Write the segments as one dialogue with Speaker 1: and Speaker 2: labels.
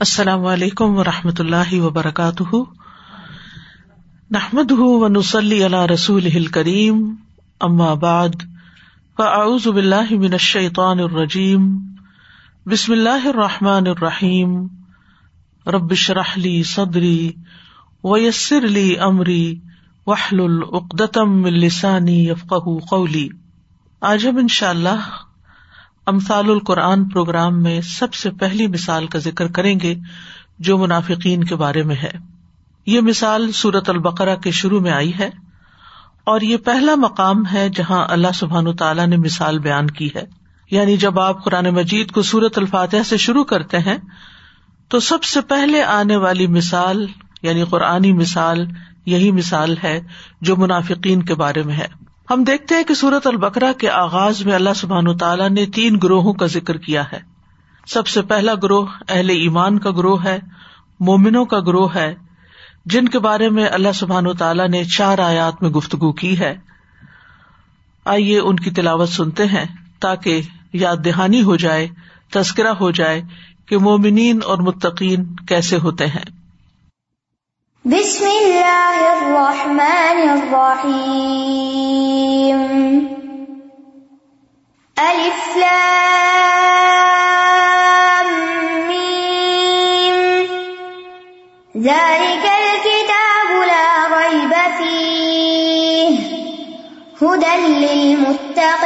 Speaker 1: السلام علیکم و رحمۃ اللہ وبرکاتہ۔ نحمد ونسلی علی رسول کریم اما بعد، فاعوذ باللہ من الشیطان الرجیم۔ بسم اللہ الرحمٰن الرحیم۔ ربش رحلی صدری ویسر علی عمری وحل العقدم السانی یفق قولی۔ آج ہم ان شاء اللہ امثال القرآن پروگرام میں سب سے پہلی مثال کا ذکر کریں گے جو منافقین کے بارے میں ہے۔ یہ مثال سورت البقرا کے شروع میں آئی ہے اور یہ پہلا مقام ہے جہاں اللہ سبحان تعالیٰ نے مثال بیان کی ہے۔ یعنی جب آپ قرآن مجید کو سورت الفاتح سے شروع کرتے ہیں تو سب سے پہلے آنے والی مثال یعنی قرآنی مثال، یہی مثال ہے جو منافقین کے بارے میں ہے۔ ہم دیکھتے ہیں کہ سورت البکرا کے آغاز میں اللہ سبحان تعالیٰ نے تین گروہوں کا ذکر کیا ہے۔ سب سے پہلا گروہ اہل ایمان کا گروہ ہے، مومنوں کا گروہ ہے، جن کے بارے میں اللہ سبحان تعالیٰ نے چار آیات میں گفتگو کی ہے۔ آئیے ان کی تلاوت سنتے ہیں تاکہ یاد دہانی ہو جائے، تذکرہ ہو جائے کہ مومنین اور متقین کیسے ہوتے ہیں۔
Speaker 2: بسم اللہ الرحمن الرحیم الف لام میم ذالک الكتاب لا ریب فیہ ہدى للمتقین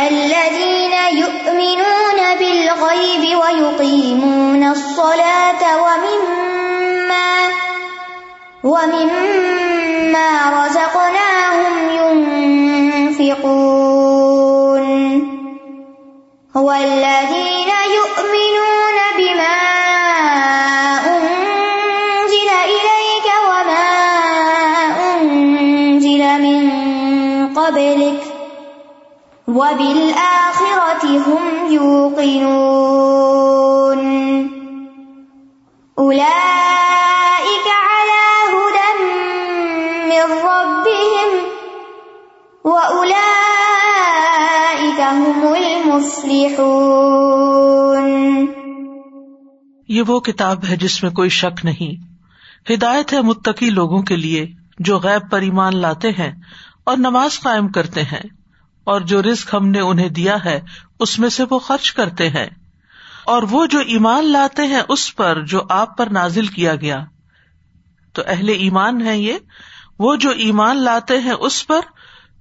Speaker 2: الذین یؤمنون بالغیب ویقیمون الصلاة ومما رزقناهم ينفقون والذين يؤمنون بما أنزل إليك وما أنزل من قبلك وبالآخرة هم يوقنون
Speaker 1: یہ وہ کتاب ہے جس میں کوئی شک نہیں۔ ہدایت ہے متقی لوگوں کے لیے جو غیب پر ایمان لاتے ہیں اور نماز قائم کرتے ہیں۔ اور جو رزق ہم نے انہیں دیا ہے، اس میں سے وہ خرچ کرتے ہیں۔ اور وہ جو ایمان لاتے ہیں، اس پر جو آپ پر نازل کیا گیا۔ تو اہل ایمان ہے یہ۔ وہ جو ایمان لاتے ہیں، اس پر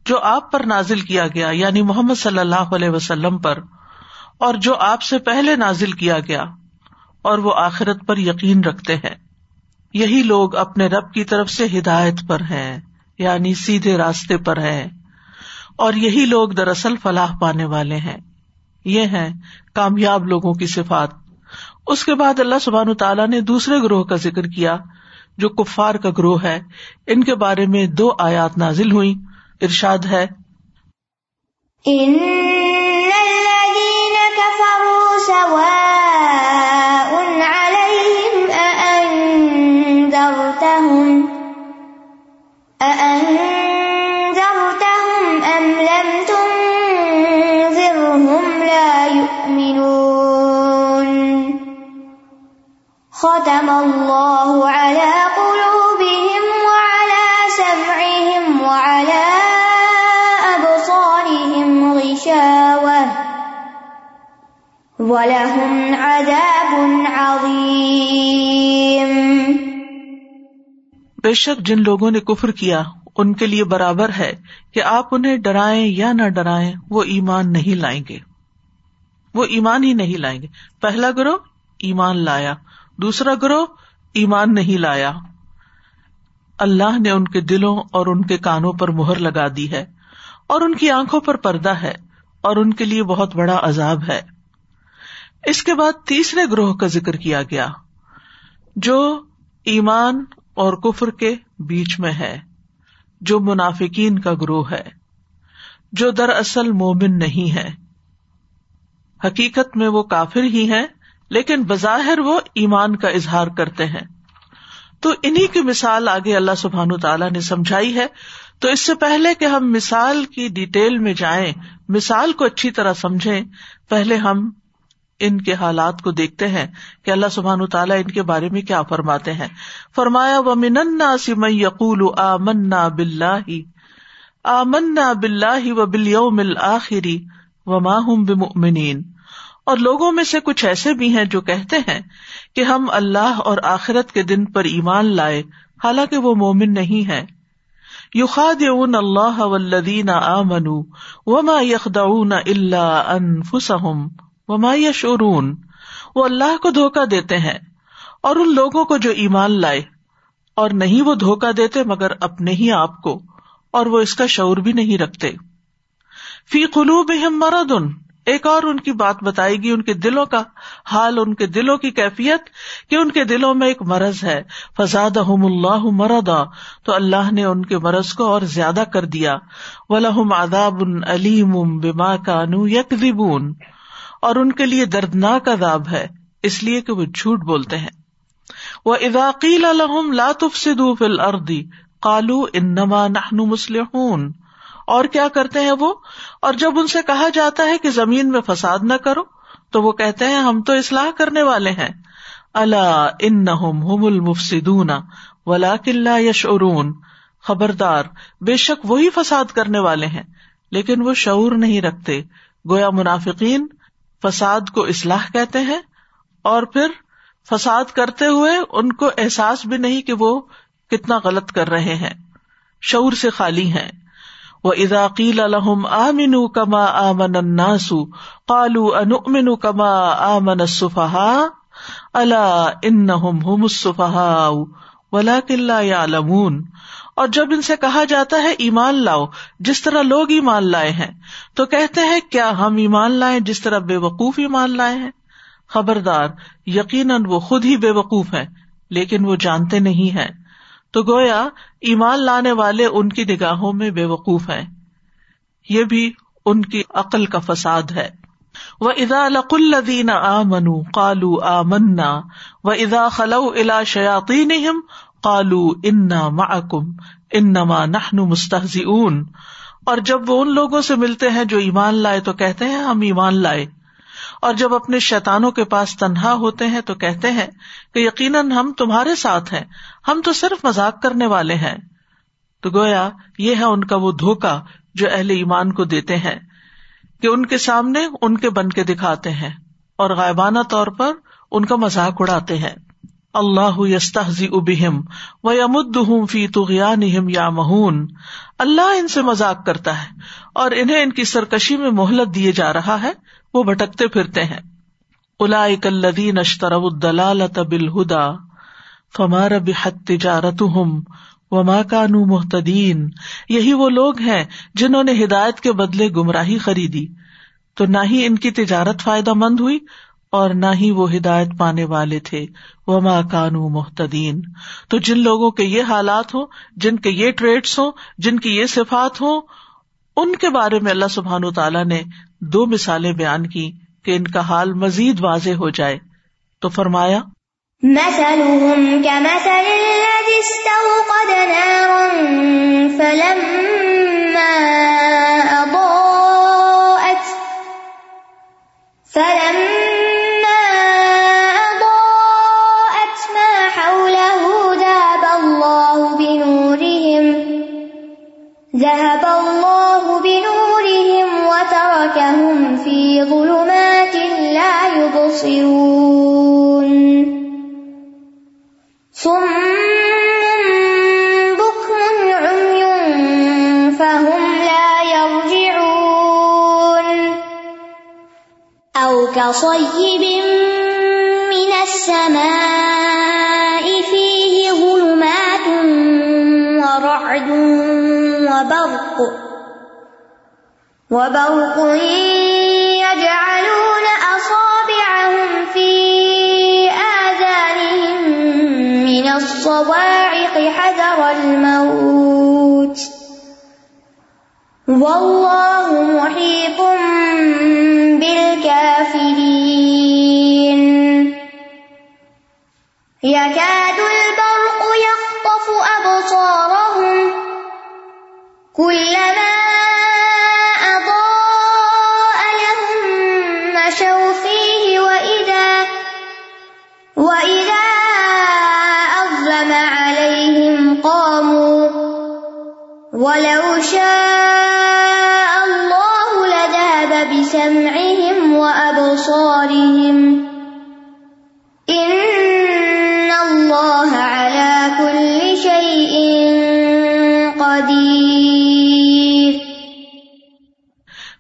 Speaker 1: جو آپ پر نازل کیا گیا یعنی محمد صلی اللہ علیہ وسلم پر، اور جو آپ سے پہلے نازل کیا گیا۔ اور وہ آخرت پر یقین رکھتے ہیں۔ یہی لوگ اپنے رب کی طرف سے ہدایت پر ہیں یعنی سیدھے راستے پر ہیں۔ اور یہی لوگ دراصل فلاح پانے والے ہیں۔ یہ ہیں کامیاب لوگوں کی صفات۔ اس کے بعد اللہ سبحان تعالیٰ نے دوسرے گروہ کا ذکر کیا، جو کفار کا گروہ ہے۔ ان کے بارے میں دو آیات نازل ہوئی ارشاد ہے۔
Speaker 2: ختم اللہ على قلوبهم وعلى سمعهم وعلى أبصارهم غشاوة. ولهم عذاب عظيم.
Speaker 1: بے شک جن لوگوں نے کفر کیا، ان کے لیے برابر ہے کہ آپ انہیں ڈرائیں یا نہ ڈرائیں، وہ ایمان نہیں لائیں گے۔ وہ ایمان ہی نہیں لائیں گے۔ پہلا گروہ، ایمان لایا۔ دوسرا گروہ ایمان نہیں لایا۔ اللہ نے ان کے دلوں اور ان کے کانوں پر مہر لگا دی ہے اور ان کی آنکھوں پر پردہ ہے اور ان کے لیے بہت بڑا عذاب ہے۔ اس کے بعد تیسرے گروہ کا ذکر کیا گیا، جو ایمان اور کفر کے بیچ میں ہے، جو منافقین کا گروہ ہے، جو دراصل مومن نہیں ہے۔ حقیقت میں وہ کافر ہی ہے لیکن بظاہر وہ ایمان کا اظہار کرتے ہیں۔ تو انہیں کی مثال آگے اللہ سبحان تعالیٰ نے سمجھائی ہے۔ تو اس سے پہلے کہ ہم مثال کی ڈیٹیل میں جائیں، مثال کو اچھی طرح سمجھیں، پہلے ہم ان کے حالات کو دیکھتے ہیں کہ اللہ سبحان تعالیٰ ان کے بارے میں کیا فرماتے ہیں۔ فرمایا و مننا سم یقول آ منا بلّہ آ منا بلّہ و بلیو مل آخری و ماہم بمؤمنین۔ اور لوگوں میں سے کچھ ایسے بھی ہیں جو کہتے ہیں کہ ہم اللہ اور آخرت کے دن پر ایمان لائے، حالانکہ وہ مومن نہیں ہے یو خاد اللہ ولدین آ منو وما یخدعون اللہ انفسہم وما یشعرون۔ وہ اللہ کو دھوکا دیتے ہیں اور ان لوگوں کو جو ایمان لائے۔ اور نہیں وہ دھوکا دیتے مگر اپنے ہی آپ کو، اور وہ اس کا شعور بھی نہیں رکھتے۔ فی قلوبہم مردن ایک اور ان کی بات بتائے گی، ان کے دلوں کا حال، ان کے دلوں کی کیفیت کہ ان کے دلوں میں ایک مرض ہے۔ فزاد اللہ مردا تو اللہ نے ان کے مرض کو اور زیادہ کر دیا۔ ولہم عذاب علیم بما کانو یکذبون اور ان کے لیے دردناک عذاب ہے، اس لیے کہ وہ جھوٹ بولتے ہیں۔ وہ اذاقیل الحم لاتف سدو فل اردی کالو انما نہنو مسلم اور کیا کرتے ہیں وہ؟ اور جب ان سے کہا جاتا ہے کہ زمین میں فساد نہ کرو، تو وہ کہتے ہیں، ہم تو اصلاح کرنے والے ہیں۔ اللہ ان المفسدون ولا کلّا یشعرون۔ خبردار، بے شک وہی فساد کرنے والے ہیں، لیکن وہ شعور نہیں رکھتے۔ گویا منافقین فساد کو اصلاح کہتے ہیں، اور پھر فساد کرتے ہوئے ان کو احساس بھی نہیں کہ وہ کتنا غلط کر رہے ہیں۔ شعور سے خالی ہیں۔ وہ اداقیل الحم آمن کما آمن اناسو قالو ان کما آمن صفحا اللہ ان ہم صفحا ولا کلّا یا لمون اور جب ان سے کہا جاتا ہے ایمان لاؤ، جس طرح لوگ ایمان لائے ہیں، تو کہتے ہیں کیا ہم ایمان لائے جس طرح بے وقوف ایمان لائے ہیں؟ خبردار، یقیناً وہ خود ہی بے وقوف ہے لیکن وہ جانتے نہیں ہے تو گویا ایمان لانے والے ان کی نگاہوں میں بے وقوف ہے یہ بھی ان کی عقل کا فساد ہے۔ وہ ادا لق الدین آ منو کالو آ منا و ادا خلو الا شیاتی کالو انا معکم انما نحن مستحزئون اور جب وہ ان لوگوں سے ملتے ہیں جو ایمان لائے تو کہتے ہیں ہم ایمان لائے۔ اور جب اپنے شیتانوں کے پاس تنہا ہوتے ہیں تو کہتے ہیں کہ یقیناً ہم تمہارے ساتھ ہیں، ہم تو صرف مذاق کرنے والے ہیں۔ تو گویا یہ ہے ان کا وہ دھوکا جو اہل ایمان کو دیتے ہیں کہ ان کے سامنے ان کے بن کے دکھاتے ہیں اور غائبانہ طور پر ان کا مذاق اڑاتے ہیں۔ اللہ یستحزی ابہم و یمد ہوں فی تغیانہم یا مہون اللہ ان سے مذاق کرتا ہے اور انہیں ان کی سرکشی میں مہلت دیے جا رہا ہے وہ بھٹکتے پھرتے ہیں۔ اولئک الذین اشتروا الضلالۃ بالہدى فما ربحت تجارتهم وما كانوا مهتدین یہی وہ لوگ ہیں جنہوں نے ہدایت کے بدلے گمراہی خریدی۔ تو نہ ہی ان کی تجارت فائدہ مند ہوئی اور نہ ہی وہ ہدایت پانے والے تھے۔ وہ ماں کانو محتدین تو جن لوگوں کے یہ حالات ہوں، جن کے یہ ٹریڈس ہوں، جن کی یہ صفات ہوں، ان کے بارے میں اللہ سبحان تعالیٰ نے دو مثالیں بیان کی کہ ان کا حال مزید واضح ہو جائے۔ تو فرمایا
Speaker 2: ذهب يبصرون صم بكم عمي فهم لا يرجعون أو كصيب من السماء فيه ظلمات ورعد وبرق وبرق الصواعق حذر الموت. والله محيط بالكافرين. يكاد البرق يخطف أبصارهم. كلما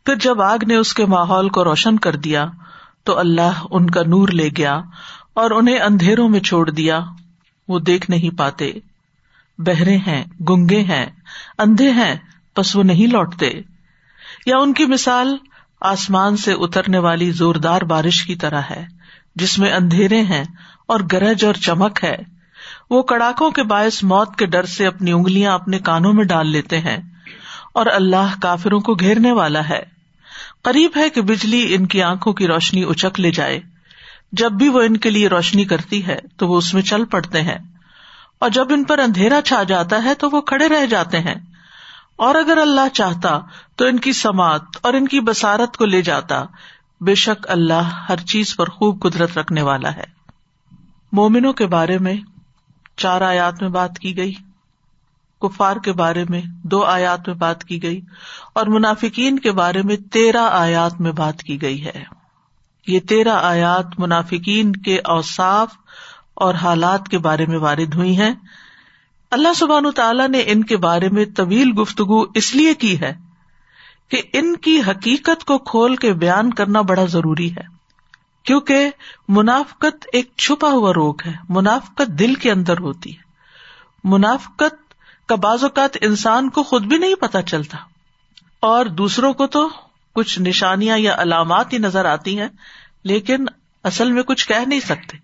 Speaker 1: پھر جب آگ نے اس کے ماحول کو روشن کر دیا، تو اللہ ان کا نور لے گیا اور انہیں اندھیروں میں چھوڑ دیا۔ وہ دیکھ نہیں پاتے۔ بہرے ہیں، گنگے ہیں، اندھے ہیں بس وہ نہیں لوٹتے۔ یا ان کی مثال، آسمان سے اترنے والی زوردار بارش کی طرح ہے، جس میں اندھیرے ہیں اور گرج اور چمک ہے۔ وہ کڑاکوں کے باعث موت کے ڈر سے اپنی انگلیاں اپنے کانوں میں ڈال لیتے ہیں اور اللہ کافروں کو گھیرنے والا ہے۔ قریب ہے کہ بجلی ان کی آنکھوں کی روشنی اچک لے جائے۔ جب بھی وہ ان کے لیے روشنی کرتی ہے تو وہ اس میں چل پڑتے ہیں۔ اور جب ان پر اندھیرا چھا جاتا ہے تو وہ کھڑے رہ جاتے ہیں۔ اور اگر اللہ چاہتا تو ان کی سماعت اور ان کی بسارت کو لے جاتا۔ بے شک اللہ ہر چیز پر خوب قدرت رکھنے والا ہے۔ مومنوں کے بارے میں چار آیات میں بات کی گئی۔ کفار کے بارے میں دو آیات میں بات کی گئی اور منافقین کے بارے میں تیرہ آیات میں بات کی گئی ہے۔ یہ تیرہ آیات منافقین کے اوساف اور حالات کے بارے میں وارد ہوئی ہیں۔ اللہ سبحان تعالیٰ نے ان کے بارے میں طویل گفتگو اس لیے کی ہے کہ ان کی حقیقت کو کھول کے بیان کرنا بڑا ضروری ہے۔ کیونکہ منافقت ایک چھپا ہوا روگ ہے، منافقت دل کے اندر ہوتی ہے۔ منافقت کا بعض اوقات انسان کو خود بھی نہیں پتا چلتا۔ اور دوسروں کو تو کچھ نشانیاں یا علامات ہی نظر آتی ہیں، لیکن اصل میں کچھ کہہ نہیں سکتے۔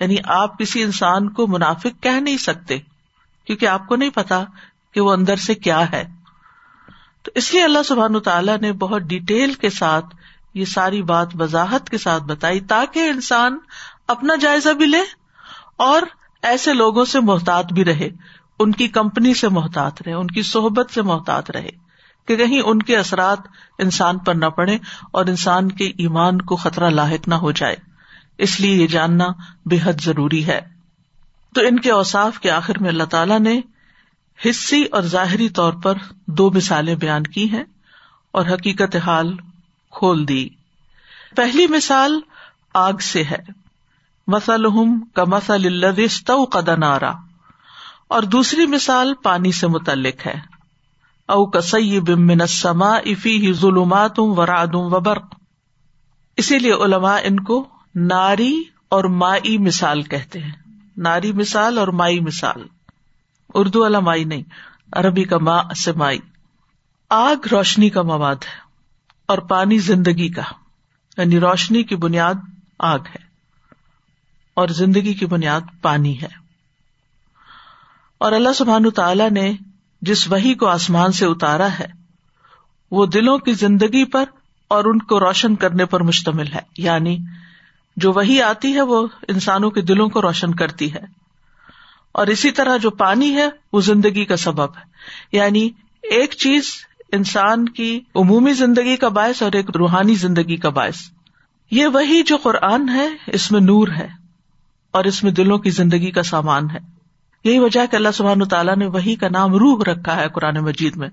Speaker 1: یعنی آپ کسی انسان کو منافق کہہ نہیں سکتے، کیونکہ آپ کو نہیں پتا کہ وہ اندر سے کیا ہے۔ تو اس لیے اللہ سبحان تعالیٰ نے بہت ڈیٹیل کے ساتھ یہ ساری بات وضاحت کے ساتھ بتائی تاکہ انسان اپنا جائزہ بھی لے اور ایسے لوگوں سے محتاط بھی رہے۔ ان کی کمپنی سے محتاط رہے، ان کی صحبت سے محتاط رہے کہ کہیں ان کے اثرات انسان پر نہ پڑے اور انسان کے ایمان کو خطرہ لاحق نہ ہو جائے۔ اس لیے یہ جاننا بے حد ضروری ہے۔ تو ان کے اوساف کے آخر میں اللہ تعالیٰ نے حصی اور ظاہری طور پر دو مثالیں بیان کی ہیں اور حقیقت حال کھول دی۔ پہلی مثال آگ سے ہے۔ مسل کا مسل قدنارا اور دوسری مثال پانی سے متعلق ہے۔ او کسی بمن سما افی ظلمات ورادم وبرق اسی لیے علماء ان کو ناری اور مائی مثال کہتے ہیں۔ ناری مثال اور مائی مثال۔ اردو والا مائی نہیں، عربی کا ماں سے مائی۔ آگ روشنی کا مواد ہے اور پانی زندگی کا یعنی روشنی کی بنیاد آگ ہے اور زندگی کی بنیاد پانی ہے۔ اور اللہ سبحان تعالی نے جس وہی کو آسمان سے اتارا ہے، وہ دلوں کی زندگی پر اور ان کو روشن کرنے پر مشتمل ہے۔ یعنی جو وہی آتی ہے، وہ انسانوں کے دلوں کو روشن کرتی ہے۔ اور اسی طرح جو پانی ہے، وہ زندگی کا سبب ہے۔ یعنی ایک چیز انسان کی عمومی زندگی کا باعث اور ایک روحانی زندگی کا باعث۔ یہ وہی جو قرآن ہے، اس میں نور ہے اور اس میں دلوں کی زندگی کا سامان ہے۔ یہی وجہ کہ اللہ سبحان تعالیٰ نے وہی کا نام روح رکھا ہے قرآن مجید میں۔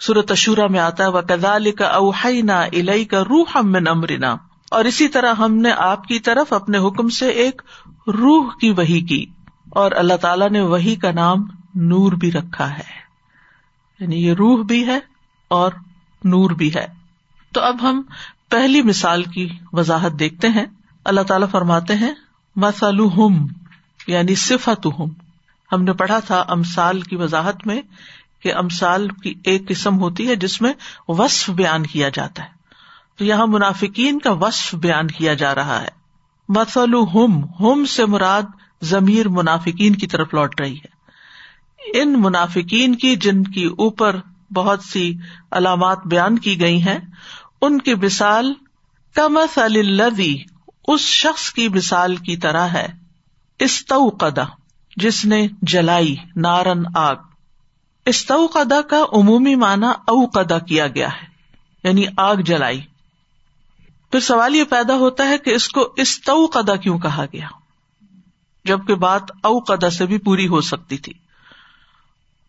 Speaker 1: سورت اشورا میں آتا ہے وہ کدال کا اوہینا الئی کا روح ہم امرنا اور اسی طرح ہم نے آپ کی طرف اپنے حکم سے ایک روح کی وہی کی۔ اور اللہ تعالیٰ نے وہی کا نام نور بھی رکھا ہے۔ یعنی یہ روح بھی ہے اور نور بھی ہے۔ تو اب ہم پہلی مثال کی وضاحت دیکھتے ہیں۔ اللہ تعالیٰ فرماتے ہیں مسلم یعنی صفت ہم نے پڑھا تھا امسال کی وضاحت میں کہ امسال کی ایک قسم ہوتی ہے جس میں وصف بیان کیا جاتا ہے۔ تو یہاں منافقین کا وصف بیان کیا جا رہا ہے۔ مسل ہم سے مراد ضمیر منافقین کی طرف لوٹ رہی ہے۔ ان منافقین کی جن کی اوپر بہت سی علامات بیان کی گئی ہیں، ان کی مثال کمس الدی اس شخص کی مثال کی طرح ہے۔ استوقدا جس نے جلائی، نارن آگ۔ استو قدا کا عمومی معنی او قدا کیا گیا ہے یعنی آگ جلائی۔ پھر سوال یہ پیدا ہوتا ہے کہ اس کو استو قدا کیوں کہا گیا؟ جبکہ بات او قدا سے بھی پوری ہو سکتی تھی۔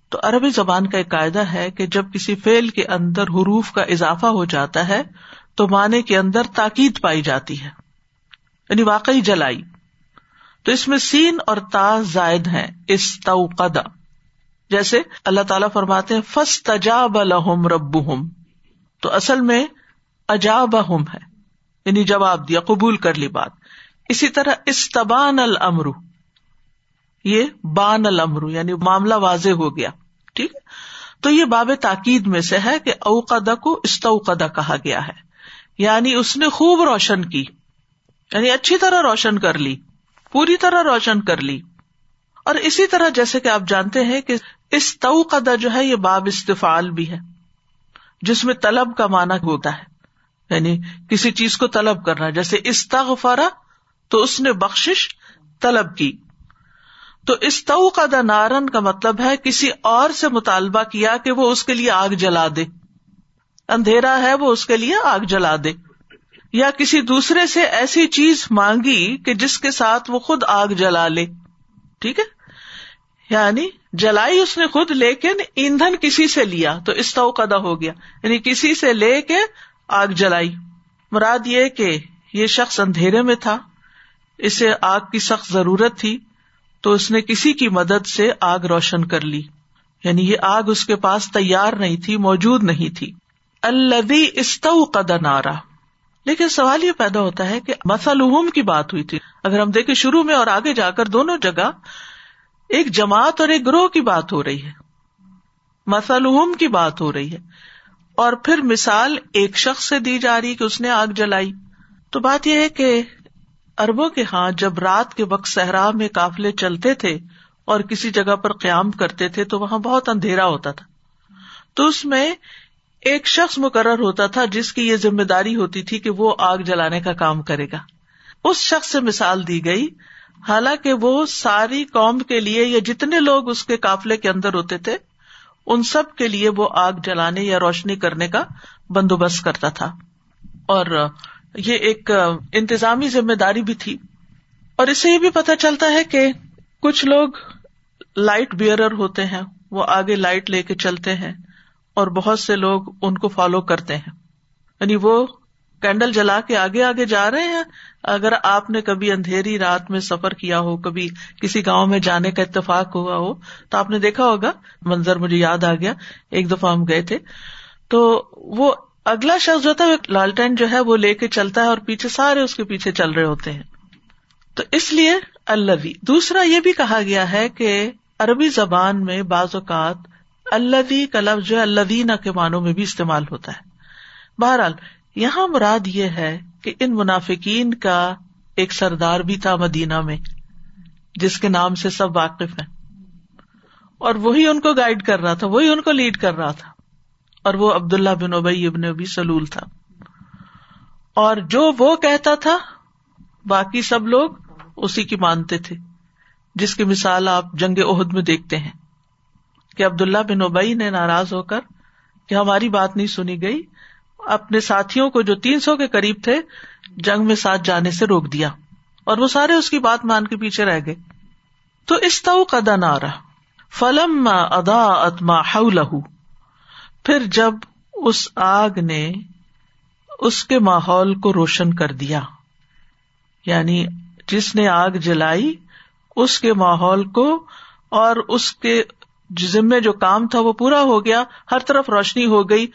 Speaker 1: تو عربی زبان کا ایک قاعدہ ہے کہ جب کسی فیل کے اندر حروف کا اضافہ ہو جاتا ہے، تو معنی کے اندر تاکید پائی جاتی ہے یعنی واقعی جلائی۔ تو اس میں سین اور تا زائد ہیں اس جیسے اللہ تعالیٰ فرماتے ہیں فس تجاب الحم رب تو اصل میں اجاب ہم ہے یعنی جواب دیا، قبول کر لی بات۔ اسی طرح استبان المرو یہ بان المرو یعنی معاملہ واضح ہو گیا، ٹھیک۔ تو یہ باب تاکید میں سے ہے کہ اوقدا کو استوقدا کہا گیا ہے یعنی اس نے خوب روشن کی یعنی اچھی طرح روشن کر لی۔ پوری طرح روشن کر لی۔ اور اسی طرح جیسے کہ آپ جانتے ہیں کہ اس توقدا جو ہے یہ باب استفال بھی ہے، جس میں طلب کا معنی ہوتا ہے۔ یعنی کسی چیز کو طلب کرنا، جیسے استغفرا تو اس نے بخش طلب کی۔ تو استو کا نارن کا مطلب ہے کسی اور سے مطالبہ کیا کہ وہ اس کے لیے آگ جلا دے۔ اندھیرا ہے وہ اس کے لیے آگ جلا دے۔ یا کسی دوسرے سے ایسی چیز مانگی کہ جس کے ساتھ وہ خود آگ جلا لے۔ ٹھیک ہے؟ یعنی جلائی اس نے خود، لیکن ایندھن کسی سے لیا، تو استوقدا ہو گیا۔ یعنی کسی سے لے کے آگ جلائی۔ مراد یہ کہ یہ شخص اندھیرے میں تھا، اسے آگ کی سخت ضرورت تھی، تو اس نے کسی کی مدد سے آگ روشن کر لی۔ یعنی یہ آگ اس کے پاس تیار نہیں تھی، موجود نہیں تھی۔ الدی استو قدا نارا لیکن سوال یہ پیدا ہوتا ہے کہ مسلوم کی بات ہوئی تھی۔ اگر ہم دیکھیں شروع میں اور آگے جا کر دونوں جگہ ایک جماعت اور ایک گروہ کی بات ہو رہی ہے۔ مسلوم کی بات ہو رہی ہے۔ اور پھر مثال ایک شخص سے دی جا رہی کہ اس نے آگ جلائی۔ تو بات یہ ہے کہ اربوں کے ہاں جب رات کے وقت صحرا میں قافلے چلتے تھے اور کسی جگہ پر قیام کرتے تھے تو وہاں بہت اندھیرا ہوتا تھا۔ تو اس میں ایک شخص مقرر ہوتا تھا جس کی یہ ذمہ داری ہوتی تھی کہ وہ آگ جلانے کا کام کرے گا۔ اس شخص سے مثال دی گئی۔ حالانکہ وہ ساری قوم کے لیے یا جتنے لوگ اس کے قافلے کے اندر ہوتے تھے، ان سب کے لیے وہ آگ جلانے یا روشنی کرنے کا بندوبست کرتا تھا۔ اور یہ ایک انتظامی ذمہ داری بھی تھی۔ اور اس سے یہ بھی پتا چلتا ہے کہ کچھ لوگ لائٹ بیئر ہوتے ہیں، وہ آگے لائٹ لے کے چلتے ہیں۔ اور بہت سے لوگ ان کو فالو کرتے ہیں۔ یعنی وہ کینڈل جلا کے آگے آگے جا رہے ہیں۔ اگر آپ نے کبھی اندھیری رات میں سفر کیا ہو، کبھی کسی گاؤں میں جانے کا اتفاق ہوا ہو، تو آپ نے دیکھا ہوگا، منظر مجھے یاد آ گیا۔ ایک دفعہ ہم گئے تھے۔ تو وہ اگلا شخص جو تھا لالٹین جو ہے، وہ لے کے چلتا ہے اور پیچھے سارے اس کے پیچھے چل رہے ہوتے ہیں۔ تو اس لیے الوی دوسرا یہ بھی کہا گیا ہے کہ عربی زبان میں بعض اوقات الوی کا لفظ جو ہے الوینا کے معنوں میں بھی استعمال ہوتا ہے۔ بہرحال، یہاں مراد یہ ہے کہ ان منافقین کا ایک سردار بھی تھا مدینہ میں، جس کے نام سے سب واقف ہیں۔ اور وہی ان کو گائڈ کر رہا تھا، وہی ان کو لیڈ کر رہا تھا۔ اور وہ عبد اللہ بن ابئی ابن ابی سلول تھا۔ اور جو وہ کہتا تھا، باقی سب لوگ اسی کی مانتے تھے، جس کی مثال آپ جنگ عہد میں دیکھتے ہیں۔ کہ عبداللہ بن ابئی نے ناراض ہو کر کہ ہماری بات نہیں سنی گئی۔ اپنے ساتھیوں کو جو تین سو کے قریب تھے، جنگ میں ساتھ جانے سے روک دیا۔ اور وہ سارے اس کی بات مان کے پیچھے رہ گئے۔ تو اس قدا نارا فلم ادا اتما لہو پھر جب اس آگ نے اس کے ماحول کو روشن کر دیا یعنی جس نے آگ جلائی، اس کے ماحول کو اور اس کے ذمے جو کام تھا وہ پورا ہو گیا، ہر طرف روشنی ہو گئی۔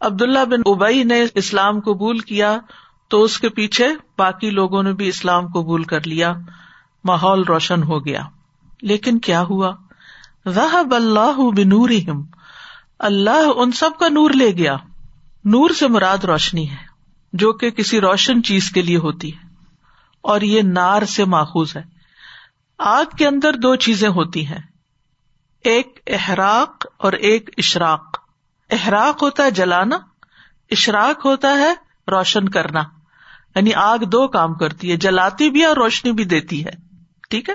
Speaker 1: عبداللہ بن ابئی نے اسلام قبول کیا تو اس کے پیچھے باقی لوگوں نے بھی اسلام قبول کر لیا، ماحول روشن ہو گیا۔ لیکن کیا ہوا؟ اللہ بنور اللہ ان سب کا نور لے گیا۔ نور سے مراد روشنی ہے، جو کہ کسی روشن چیز کے لیے ہوتی ہے۔ اور یہ نار سے ماخوذ ہے۔ آگ کے اندر دو چیزیں ہوتی ہیں۔ ایک احراق اور ایک اشراق۔ احراق ہوتا ہے جلانا، اشراق ہوتا ہے روشن کرنا۔ یعنی آگ دو کام کرتی ہے، جلاتی بھی اور روشنی بھی دیتی ہے۔ ٹھیک ہے؟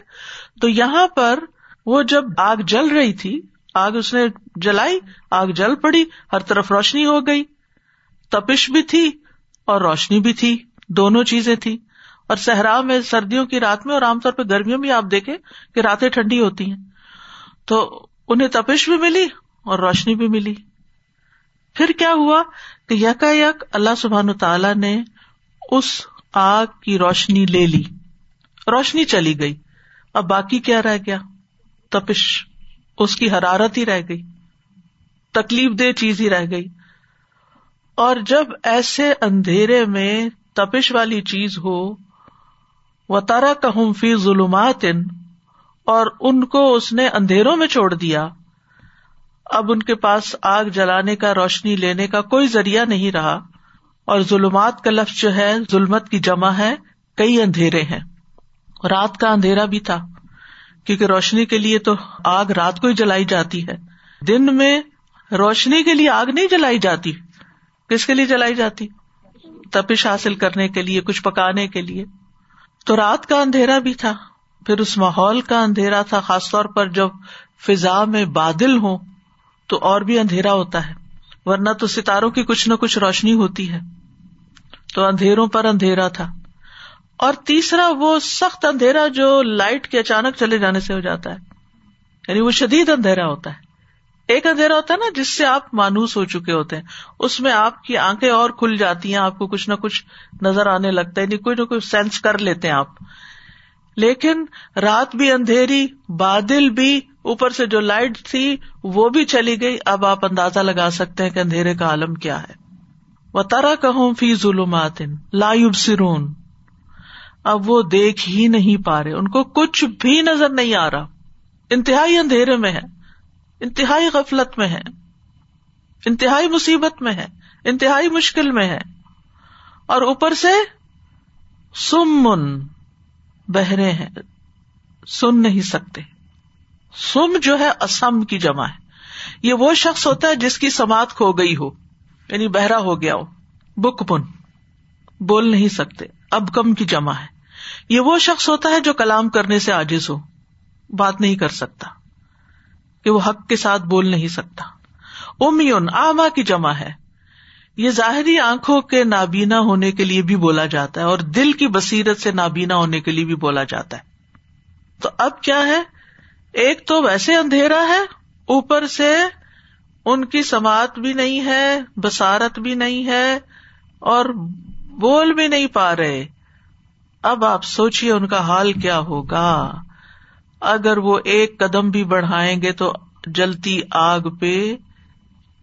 Speaker 1: تو یہاں پر وہ جب آگ جل رہی تھی، آگ اس نے جلائی، آگ جل پڑی، ہر طرف روشنی ہو گئی۔ تپش بھی تھی اور روشنی بھی تھی، دونوں چیزیں تھی اور صحرا میں سردیوں کی رات میں اور عام طور پہ گرمیوں میں آپ دیکھیں کہ راتیں ٹھنڈی ہوتی ہیں۔ تو انہیں تپش بھی ملی اور روشنی بھی ملی۔ پھر کیا ہوا کہ یکا یک اللہ سبحان تعالی نے اس آگ کی روشنی لے لی۔ روشنی چلی گئی۔ اب باقی کیا رہ گیا؟ تپش۔ اس کی حرارت ہی رہ گئی۔ تکلیف دہ چیز ہی رہ گئی۔ اور جب ایسے اندھیرے میں تپش والی چیز ہو و تارا کا فی ظلمات اور ان کو اس نے اندھیروں میں چھوڑ دیا۔ اب ان کے پاس آگ جلانے کا، روشنی لینے کا کوئی ذریعہ نہیں رہا۔ اور ظلمات کا لفظ جو ہے، ظلمت کی جمع ہے، کئی اندھیرے ہیں۔ رات کا اندھیرا بھی تھا، کیونکہ روشنی کے لیے تو آگ رات کو ہی جلائی جاتی ہے۔ دن میں روشنی کے لیے آگ نہیں جلائی جاتی۔ کس کے لیے جلائی جاتی؟ تپش حاصل کرنے کے لیے، کچھ پکانے کے لیے۔ تو رات کا اندھیرا بھی تھا۔ پھر اس ماحول کا اندھیرا تھا، خاص طور پر جب فضا میں بادل ہوں تو اور بھی اندھیرا ہوتا ہے، ورنہ تو ستاروں کی کچھ نہ کچھ روشنی ہوتی ہے۔ تو اندھیروں پر اندھیرا تھا۔ اور تیسرا وہ سخت اندھیرا جو لائٹ کے اچانک چلے جانے سے ہو جاتا ہے۔ یعنی وہ شدید اندھیرا ہوتا ہے۔ ایک اندھیرا ہوتا ہے نا جس سے آپ مانوس ہو چکے ہوتے ہیں۔ اس میں آپ کی آنکھیں اور کھل جاتی ہیں، آپ کو کچھ نہ کچھ نظر آنے لگتا ہے یعنی کوئی نہ کوئی سینس کر لیتے ہیں آپ۔ لیکن رات بھی اندھیری، بادل بھی، اوپر سے جو لائٹ تھی، وہ بھی چلی گئی۔ اب آپ اندازہ لگا سکتے ہیں کہ اندھیرے کا عالم کیا ہے۔ وہ ترا کہ فی ظلمات لایوب سرون اب وہ دیکھ ہی نہیں پا رہے۔ ان کو کچھ بھی نظر نہیں آ رہا۔ انتہائی اندھیرے میں ہے انتہائی غفلت میں ہے انتہائی مصیبت میں ہے انتہائی مشکل میں ہے اور اوپر سے سمن بہرے ہیں، سن نہیں سکتے۔ سم جو ہے، اسم کی جمع ہے۔ یہ وہ شخص ہوتا ہے جس کی سماعت کھو گئی ہو یعنی بہرا ہو گیا ہو۔ بک بن بول نہیں سکتے۔ اب کم کی جمع ہے۔ یہ وہ شخص ہوتا ہے جو کلام کرنے سے آجز ہو۔ بات نہیں کر سکتا۔ کہ وہ حق کے ساتھ بول نہیں سکتا۔ امیون آما کی جمع ہے۔ یہ ظاہری آنکھوں کے نابینا ہونے کے لیے بھی بولا جاتا ہے اور دل کی بصیرت سے نابینا ہونے کے لیے بھی بولا جاتا ہے۔ تو اب کیا ہے؟ ایک تو ویسے اندھیرا ہے، اوپر سے ان کی سماعت بھی نہیں ہے بسارت بھی نہیں ہے اور بول بھی نہیں پا رہے۔ اب آپ سوچیے ان کا حال کیا ہوگا۔ اگر وہ ایک قدم بھی بڑھائیں گے تو جلتی آگ پہ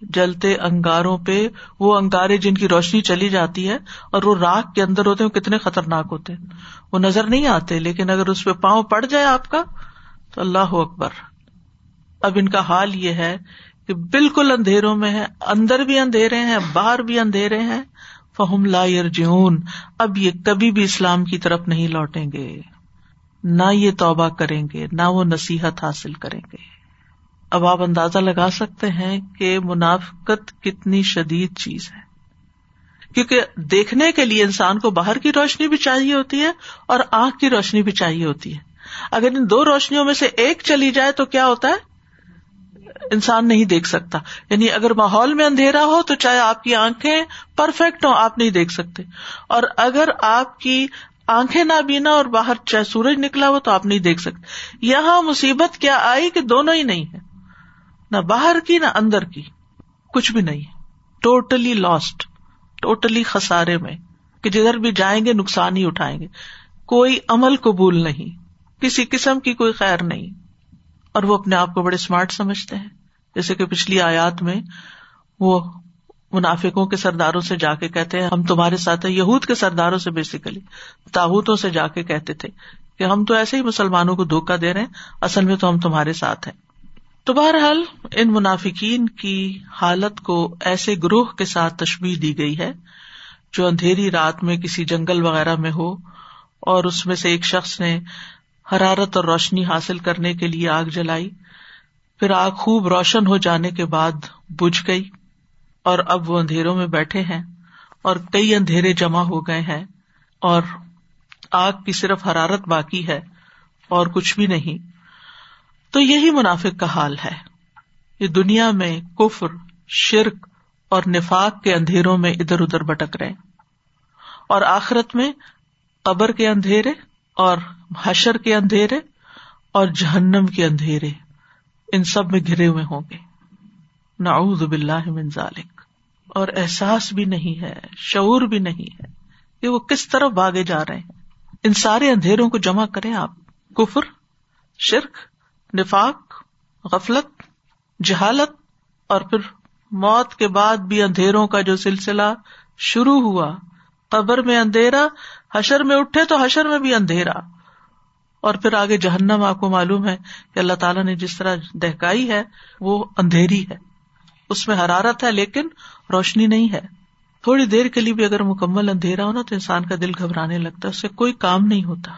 Speaker 1: جلتے انگاروں پہ وہ انگارے جن کی روشنی چلی جاتی ہے اور وہ راک کے اندر ہوتے ہیں کتنے خطرناک ہوتے ہیں۔ وہ نظر نہیں آتے، لیکن اگر اس پہ پاؤں پڑ جائے آپ کا، تو اللہ اکبر۔ اب ان کا حال یہ ہے کہ بالکل اندھیروں میں ہے اندر بھی اندھیرے ہیں، باہر بھی اندھیرے ہیں۔ فہم لا یرجعون۔ اب یہ کبھی بھی اسلام کی طرف نہیں لوٹیں گے۔ نہ یہ توبہ کریں گے، نہ وہ نصیحت حاصل کریں گے۔ اب آپ اندازہ لگا سکتے ہیں کہ منافقت کتنی شدید چیز ہے۔ کیونکہ دیکھنے کے لیے انسان کو باہر کی روشنی بھی چاہیے ہوتی ہے اور آنکھ کی روشنی بھی چاہیے ہوتی ہے۔ اگر ان دو روشنیوں میں سے ایک چلی جائے تو کیا ہوتا ہے؟ انسان نہیں دیکھ سکتا۔ یعنی اگر ماحول میں اندھیرا ہو تو چاہے آپ کی آنکھیں پرفیکٹ ہو آپ نہیں دیکھ سکتے۔ اور اگر آپ کی آنکھیں نہ بینا اور باہر چاہے سورج نکلا ہو تو آپ نہیں دیکھ سکتے۔ یہاں مصیبت کیا آئی کہ دونوں ہی نہیں ہے۔ نہ باہر کی نہ اندر کی، کچھ بھی نہیں۔ ٹوٹلی لاسٹ ٹوٹلی خسارے میں۔ کہ جدھر بھی جائیں گے، نقصان ہی اٹھائیں گے۔ کوئی عمل قبول نہیں، کسی قسم کی کوئی خیر نہیں۔ اور وہ اپنے آپ کو بڑے اسمارٹ سمجھتے ہیں۔ جیسے کہ پچھلی آیات میں وہ منافقوں کے سرداروں سے جا کے کہتے ہیں، ہم تمہارے ساتھ ہیں۔ یہود کے سرداروں سے بیسیکلی تابوتوں سے جا کے کہتے تھے کہ ہم تو ایسے ہی مسلمانوں کو دھوکا دے رہے ہیں، اصل میں تو ہم تمہارے ساتھ ہیں۔ تو بہرحال ان منافقین کی حالت کو ایسے گروہ کے ساتھ تشبیح دی گئی ہے، جو اندھیری رات میں کسی جنگل وغیرہ میں ہو اور اس میں سے ایک شخص نے حرارت اور روشنی حاصل کرنے کے لیے آگ جلائی۔ پھر آگ خوب روشن ہو جانے کے بعد بجھ گئی اور اب وہ اندھیروں میں بیٹھے ہیں اور کئی اندھیرے جمع ہو گئے ہیں اور آگ کی صرف حرارت باقی ہے اور کچھ بھی نہیں۔ تو یہی منافق کا حال ہے۔ یہ دنیا میں کفر، شرک اور نفاق کے اندھیروں میں ادھر ادھر بٹک رہے اور آخرت میں قبر کے اندھیرے اور حشر کے اندھیرے اور جہنم کے اندھیرے ان سب میں گھرے ہوئے ہوں گے۔ نعوذ باللہ من ذالک۔ اور احساس بھی نہیں ہے، شعور بھی نہیں ہے کہ وہ کس طرف بھاگے جا رہے ہیں۔ ان سارے اندھیروں کو جمع کریں آپ۔ کفر، شرک نفاق، غفلت، جہالت اور پھر موت کے بعد بھی اندھیروں کا جو سلسلہ شروع ہوا، قبر میں اندھیرا، حشر میں اٹھے تو حشر میں بھی اندھیرا۔ اور پھر آگے جہنم، آپ کو معلوم ہے کہ اللہ تعالیٰ نے جس طرح دہکائی ہے، وہ اندھیری ہے۔ اس میں حرارت ہے لیکن روشنی نہیں ہے۔ تھوڑی دیر کے لیے بھی اگر مکمل اندھیرا ہو نا تو انسان کا دل گھبرانے لگتا ہے، اس سے کوئی کام نہیں ہوتا۔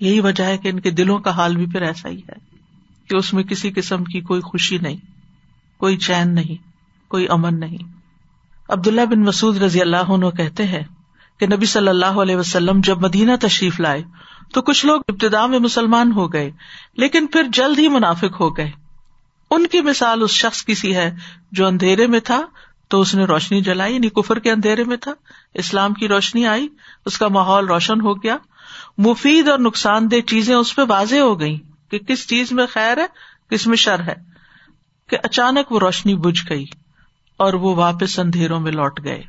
Speaker 1: یہی وجہ ہے کہ ان کے دلوں کا حال بھی پھر ایسا ہی ہے۔ کہ اس میں کسی قسم کی کوئی خوشی نہیں، کوئی چین نہیں، کوئی امن نہیں۔ عبداللہ بن مسعد رضی اللہ عنہ کہتے ہیں کہ نبی صلی اللہ علیہ وسلم جب مدینہ تشریف لائے تو کچھ لوگ ابتدا میں مسلمان ہو گئے، لیکن پھر جلد ہی منافق ہو گئے۔ ان کی مثال اس شخص کی سی ہے جو اندھیرے میں تھا تو اس نے روشنی جلائی یعنی کفر کے اندھیرے میں تھا۔ اسلام کی روشنی آئی، اس کا ماحول روشن ہو گیا۔ مفید اور نقصان دہ چیزیں اس پہ واضح ہو گئی کہ کس چیز میں خیر ہے، کس میں شر ہے، کہ اچانک وہ روشنی بجھ گئی اور وہ واپس اندھیروں میں لوٹ گئے۔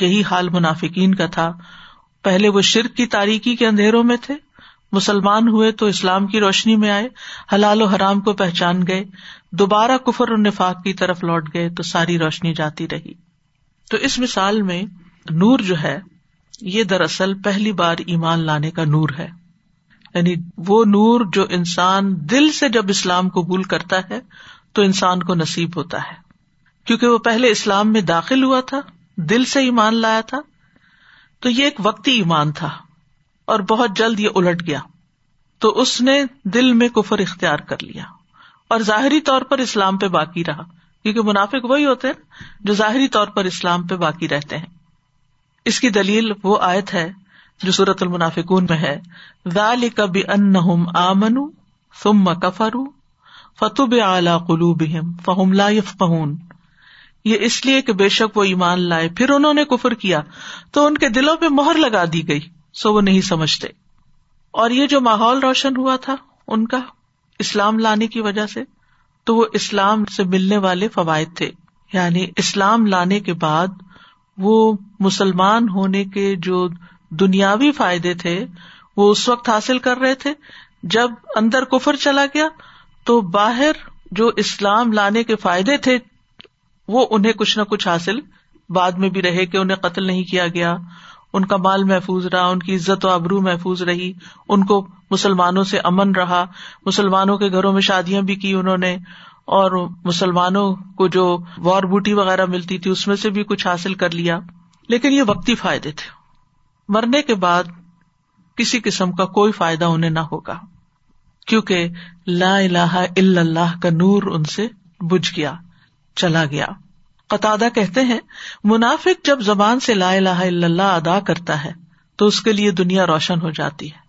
Speaker 1: یہی حال منافقین کا تھا۔ پہلے وہ شرک کی تاریکی کے اندھیروں میں تھے، مسلمان ہوئے تو اسلام کی روشنی میں آئے، حلال و حرام کو پہچان گئے، دوبارہ کفر اور نفاق کی طرف لوٹ گئے تو ساری روشنی جاتی رہی۔ تو اس مثال میں نور جو ہے، یہ دراصل پہلی بار ایمان لانے کا نور ہے۔ یعنی وہ نور جو انسان دل سے جب اسلام قبول کرتا ہے، تو انسان کو نصیب ہوتا ہے۔ کیونکہ وہ پہلے اسلام میں داخل ہوا تھا، دل سے ایمان لایا تھا، تو یہ ایک وقتی ایمان تھا اور بہت جلد یہ الٹ گیا۔ تو اس نے دل میں کفر اختیار کر لیا۔ اور ظاہری طور پر اسلام پہ باقی رہا۔ کیونکہ منافق وہی ہوتے ہیں جو ظاہری طور پر اسلام پہ باقی رہتے ہیں۔ اس کی دلیل وہ آیت ہے جو سورت المنافکون میں ہے. ذال کبھی ان آمن فم کفرو فتب اعلی قلوب فہم لا فہون یہ اس لیے کہ بے شک وہ ایمان لائے. پھر انہوں نے کفر کیا تو ان کے دلوں پہ مہر لگا دی گئی. سو وہ نہیں سمجھتے. اور یہ جو ماحول روشن ہوا تھا ان کا اسلام لانے کی وجہ سے تو وہ اسلام سے ملنے والے فوائد تھے. یعنی اسلام لانے کے بعد وہ مسلمان ہونے کے جو دنیاوی فائدے تھے، وہ اس وقت حاصل کر رہے تھے۔ جب اندر کفر چلا گیا، تو باہر جو اسلام لانے کے فائدے تھے، وہ انہیں کچھ نہ کچھ حاصل۔ بعد میں بھی رہے کہ انہیں قتل نہیں کیا گیا۔ ان کا مال محفوظ رہا، ان کی عزت و ابرو محفوظ رہی۔ ان کو مسلمانوں سے امن رہا۔ مسلمانوں کے گھروں میں شادیاں بھی کی انہوں نے۔ اور مسلمانوں کو جو وار بوٹی وغیرہ ملتی تھی، اس میں سے بھی کچھ حاصل کر لیا۔ لیکن یہ وقتی فائدے تھے۔ مرنے کے بعد کسی قسم کا کوئی فائدہ انہیں نہ ہوگا، کیونکہ لا الہ الا اللہ کا نور ان سے بج گیا، چلا گیا۔ قطع کہتے ہیں، منافق جب زبان سے لا الہ الا اللہ ادا کرتا ہے، تو اس کے لیے دنیا روشن ہو جاتی ہے۔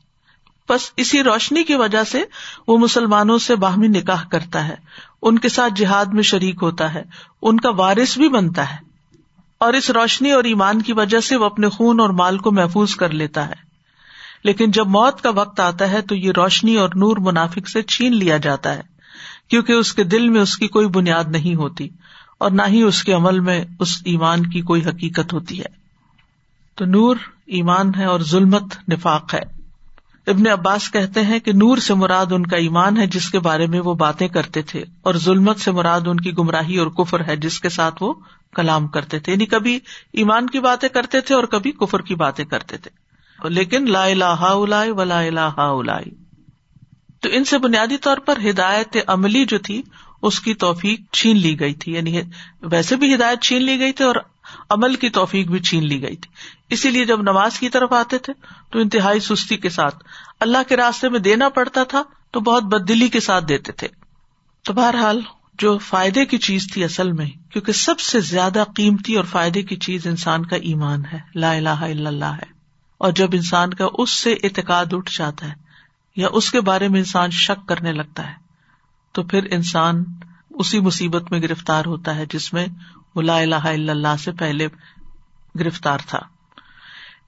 Speaker 1: بس اسی روشنی کی وجہ سے وہ مسلمانوں سے باہمی نکاح کرتا ہے۔ ان کے ساتھ جہاد میں شریک ہوتا ہے۔ ان کا وارث بھی بنتا ہے۔ اور اس روشنی اور ایمان کی وجہ سے وہ اپنے خون اور مال کو محفوظ کر لیتا ہے۔ لیکن جب موت کا وقت آتا ہے تو یہ روشنی اور نور منافق سے چھین لیا جاتا ہے، کیونکہ اس کے دل میں اس کی کوئی بنیاد نہیں ہوتی اور نہ ہی اس کے عمل میں اس ایمان کی کوئی حقیقت ہوتی ہے۔ تو نور ایمان ہے اور ظلمت نفاق ہے۔ ابن عباس کہتے ہیں کہ نور سے مراد ان کا ایمان ہے جس کے بارے میں وہ باتیں کرتے تھے اور ظلمت سے مراد ان کی گمراہی اور کفر ہے جس کے ساتھ وہ کلام کرتے تھے۔ یعنی کبھی ایمان کی باتیں کرتے تھے اور کبھی کفر کی باتیں کرتے تھے۔ لیکن لا الہ ولا الہ الائی تو ان سے بنیادی طور پر ہدایت عملی جو تھی، اس کی توفیق چھین لی گئی تھی۔ یعنی ویسے بھی ہدایت چھین لی گئی تھی اور عمل کی توفیق بھی چھین لی گئی تھی۔ اسی لیے جب نماز کی طرف آتے تھے تو انتہائی سستی کے ساتھ اللہ کے راستے میں دینا پڑتا تھا تو بہت بدلی کے ساتھ دیتے تھے۔ تو بہرحال جو فائدے کی چیز تھی اصل میں، کیونکہ سب سے زیادہ قیمتی اور فائدے کی چیز انسان کا ایمان ہے، لا الہ الا اللہ ہے۔ اور جب انسان کا اس سے اعتقاد اٹھ جاتا ہے یا اس کے بارے میں انسان شک کرنے لگتا ہے، تو پھر انسان اسی مصیبت میں گرفتار ہوتا ہے جس میں وہ لا الہ الا اللہ سے پہلے گرفتار تھا۔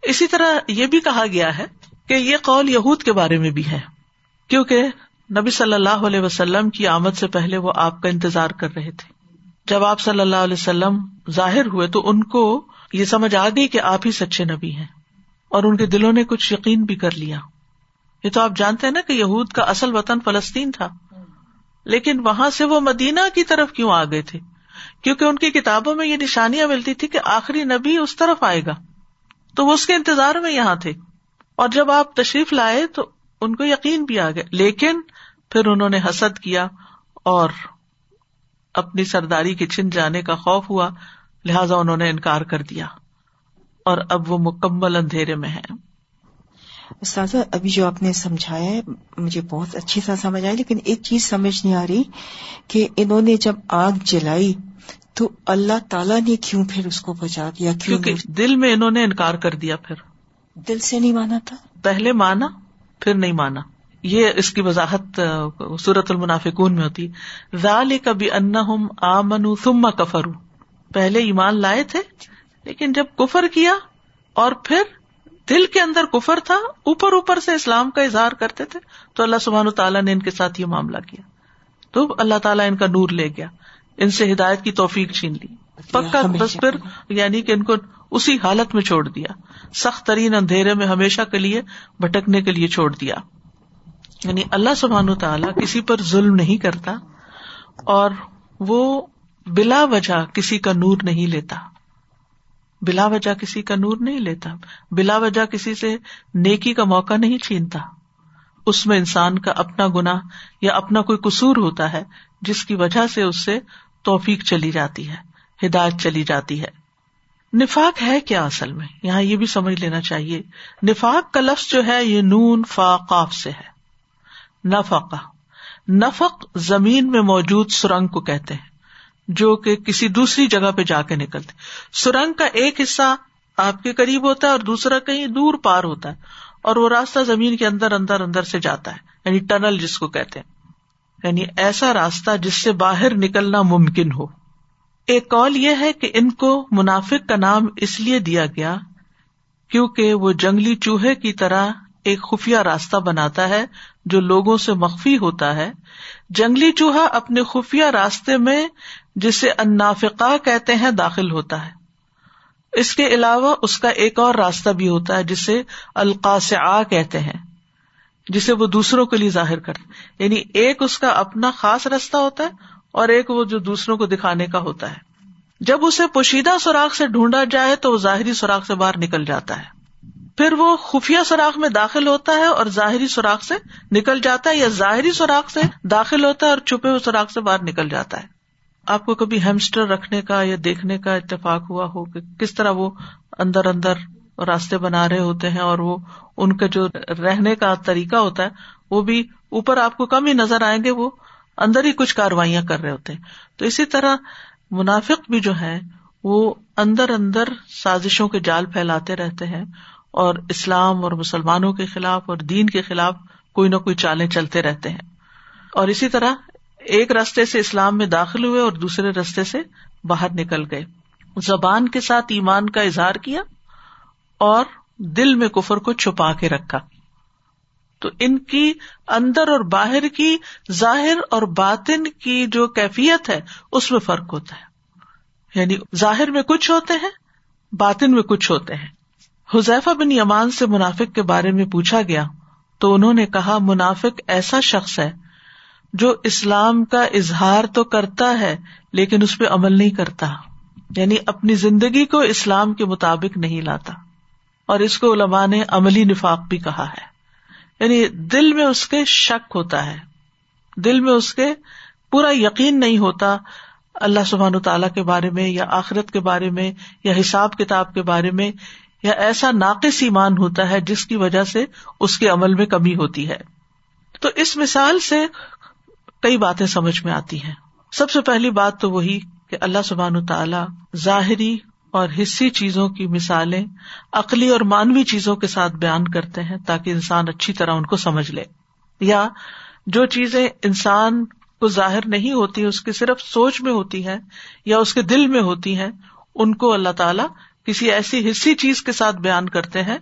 Speaker 1: اسی طرح یہ بھی کہا گیا ہے کہ یہ قول یہود کے بارے میں بھی ہے، کیونکہ نبی صلی اللہ علیہ وسلم کی آمد سے پہلے وہ آپ کا انتظار کر رہے تھے۔ جب آپ صلی اللہ علیہ وسلم ظاہر ہوئے تو ان کو یہ سمجھ آ گئی کہ آپ ہی سچے نبی ہیں اور ان کے دلوں نے کچھ یقین بھی کر لیا۔ یہ تو آپ جانتے ہیں نا کہ یہود کا اصل وطن فلسطین تھا، لیکن وہاں سے وہ مدینہ کی طرف کیوں آ گئے تھے؟ کیونکہ ان کی کتابوں میں یہ نشانیاں ملتی تھی کہ آخری نبی اس طرف آئے گا۔ تو وہ اس کے انتظار میں یہاں تھے۔ اور جب آپ تشریف لائے تو ان کو یقین بھی آ گیا۔ لیکن پھر انہوں نے حسد کیا اور اپنی سرداری کے چھن جانے کا خوف ہوا۔ لہذا انہوں نے انکار کر دیا۔ اور اب وہ مکمل اندھیرے میں ہے
Speaker 3: استاذہ، ابھی جو آپ نے سمجھایا ہے، مجھے بہت اچھی طرح سمجھ آئی، لیکن ایک چیز سمجھ نہیں آ رہی کہ انہوں نے جب آگ جلائی تو اللہ تعالیٰ نے کیوں پھر اس کو بچا دیا؟
Speaker 1: کیونکہ دل میں انہوں نے انکار کر دیا پھر۔
Speaker 3: دل سے نہیں مانا تھا؟
Speaker 1: پہلے مانا پھر نہیں مانا۔ یہ اس کی وضاحت صورت المنافقون میں ہوتی۔ ذال کبھی ان آ منو ثم کفرو پہلے ایمان لائے تھے لیکن جب کفر کیا اور پھر دل کے اندر کفر تھا اوپر اوپر سے اسلام کا اظہار کرتے تھے تو اللہ سبحان تعالیٰ نے ان کے ساتھ یہ معاملہ کیا۔ تو اللہ تعالیٰ ان کا نور لے گیا۔ ان سے ہدایت کی توفیق چھین لی۔ پکا بس پھر یعنی کہ ان کو اسی حالت میں چھوڑ دیا۔ سخت ترین اندھیرے میں ہمیشہ کے لیے بھٹکنے کے لیے چھوڑ دیا۔ یعنی اللہ سبحان تعالیٰ کسی پر ظلم نہیں کرتا اور وہ بلا وجہ کسی کا نور نہیں لیتا۔ بلا وجہ کسی کا نور نہیں لیتا۔ بلا وجہ کسی سے نیکی کا موقع نہیں چھینتا۔ اس میں انسان کا اپنا گنا یا اپنا کوئی قصور ہوتا ہے جس کی وجہ سے اس سے توفیق چلی جاتی ہے، ہدایت چلی جاتی ہے۔ نفاق ہے کیا اصل میں؟ یہاں یہ بھی سمجھ لینا چاہیے، نفاق کا لفظ جو ہے، یہ نون فاقاف سے ہے۔ نفقا نفق زمین میں موجود سرنگ کو کہتے ہیں، جو کہ کسی دوسری جگہ پہ جا کے نکلتے۔ سرنگ کا ایک حصہ آپ کے قریب ہوتا ہے اور دوسرا کہیں دور پار ہوتا ہے، اور وہ راستہ زمین کے اندر اندر اندر سے جاتا ہے یعنی ٹنل جس کو کہتے ہیں۔ یعنی ایسا راستہ جس سے باہر نکلنا ممکن ہو۔ ایک کال یہ ہے کہ ان کو منافق کا نام اس لیے دیا گیا کیونکہ وہ جنگلی چوہے کی طرح ایک خفیہ راستہ بناتا ہے جو لوگوں سے مخفی ہوتا ہے۔ جنگلی چوہا اپنے خفیہ راستے میں جسے انافقا کہتے ہیں داخل ہوتا ہے۔ اس کے علاوہ اس کا ایک اور راستہ بھی ہوتا ہے جسے القاص کہتے ہیں۔ جسے وہ دوسروں کے لیے ظاہر کرتے یعنی ایک اس کا اپنا خاص راستہ ہوتا ہے اور ایک وہ جو دوسروں کو دکھانے کا ہوتا ہے۔ جب اسے پوشیدہ سوراخ سے ڈھونڈا جائے تو وہ ظاہری سوراخ سے باہر نکل جاتا ہے۔ پھر وہ خفیہ سوراخ میں داخل ہوتا ہے اور ظاہری سوراخ سے نکل جاتا ہے یا ظاہری سوراخ سے داخل ہوتا ہے اور چھپے ہوئے سوراخ سے باہر نکل جاتا ہے۔ آپ کو کبھی ہیمسٹر رکھنے کا یا دیکھنے کا اتفاق ہوا ہو کہ کس طرح وہ اندر اندر راستے بنا رہے ہوتے ہیں اور وہ ان کا جو رہنے کا طریقہ ہوتا ہے، وہ بھی اوپر آپ کو کم ہی نظر آئیں گے، وہ اندر ہی کچھ کاروائیاں کر رہے ہوتے ہیں۔ تو اسی طرح منافق بھی جو ہے وہ اندر اندر سازشوں کے جال پھیلاتے رہتے ہیں اور اسلام اور مسلمانوں کے خلاف اور دین کے خلاف کوئی نہ کوئی چالیں چلتے رہتے ہیں۔ اور اسی طرح ایک رستے سے اسلام میں داخل ہوئے اور دوسرے رستے سے باہر نکل گئے۔ زبان کے ساتھ ایمان کا اظہار کیا۔ اور دل میں کفر کو چھپا کے رکھا۔ تو ان کی اندر اور باہر کی ظاہر اور باطن کی جو کیفیت ہے، اس میں فرق ہوتا ہے۔ یعنی ظاہر میں کچھ ہوتے ہیں، باطن میں کچھ ہوتے ہیں۔ حذیفہ بن یمان سے منافق کے بارے میں پوچھا گیا، تو انہوں نے کہا، منافق ایسا شخص ہے جو اسلام کا اظہار تو کرتا ہے، لیکن اس پہ عمل نہیں کرتا۔ یعنی اپنی زندگی کو اسلام کے مطابق نہیں لاتا۔ اور اس کو علماء نے عملی نفاق بھی کہا ہے۔ یعنی دل میں اس کے شک ہوتا ہے۔ دل میں اس کے پورا یقین نہیں ہوتا اللہ سبحان تعالیٰ کے بارے میں یا آخرت کے بارے میں یا حساب کتاب کے بارے میں یا ایسا ناقص ایمان ہوتا ہے جس کی وجہ سے اس کے عمل میں کمی ہوتی ہے۔ تو اس مثال سے کئی باتیں سمجھ میں آتی ہیں۔ سب سے پہلی بات تو وہی کہ اللہ سبحان تعالی ظاہری اور حصی چیزوں کی مثالیں عقلی اور مانوی چیزوں کے ساتھ بیان کرتے ہیں تاکہ انسان اچھی طرح ان کو سمجھ لے۔ یا جو چیزیں انسان کو ظاہر نہیں ہوتی، اس کی صرف سوچ میں ہوتی ہے یا اس کے دل میں ہوتی ہے ان کو اللہ تعالیٰ کسی ایسی حصی چیز کے ساتھ بیان کرتے ہیں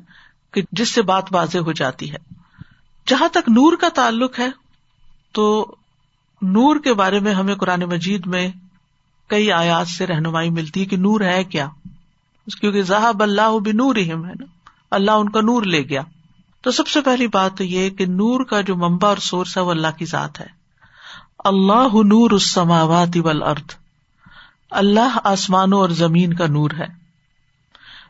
Speaker 1: کہ جس سے بات واضح ہو جاتی ہے۔ جہاں تک نور کا تعلق ہے، تو نور کے بارے میں ہمیں قرآن مجید میں کئی آیات سے رہنمائی ملتی ہے کہ نور ہے کیا؟ کیونکہ ذہب اللہ بھی نور ہے نا، اللہ ان کا نور لے گیا۔ تو سب سے پہلی بات تو یہ کہ نور کا جو ممبا اور سورس ہے وہ اللہ کی ذات ہے۔ اللہ نور السماوات والارض۔ اللہ آسمانوں اور زمین کا نور ہے۔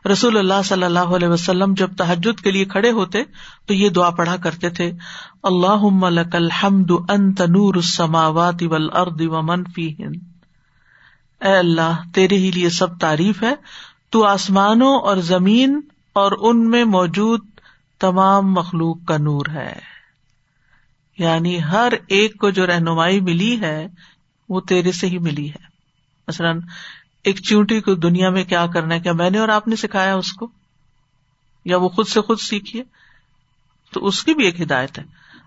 Speaker 1: رسول اللہ صلی اللہ علیہ وسلم جب تحجد کے لیے کھڑے ہوتے تو یہ دعا پڑھا کرتے تھے۔ اللہ لک الحمد انت نور السماوات والارض ومن فیہن۔ اے اللہ، تیرے ہی لیے سب تعریف ہے۔ تو آسمانوں اور زمین اور ان میں موجود تمام مخلوق کا نور ہے۔ یعنی ہر ایک کو جو رہنمائی ملی ہے، وہ تیرے سے ہی ملی ہے۔ مثلاً، ایک چونٹی کو دنیا میں کیا کرنا ہے؟ کیا میں نے اور آپ نے سکھایا اس کو؟ یا وہ خود سے خود سیکھیے؟ تو اس کی بھی ایک ہدایت ہے۔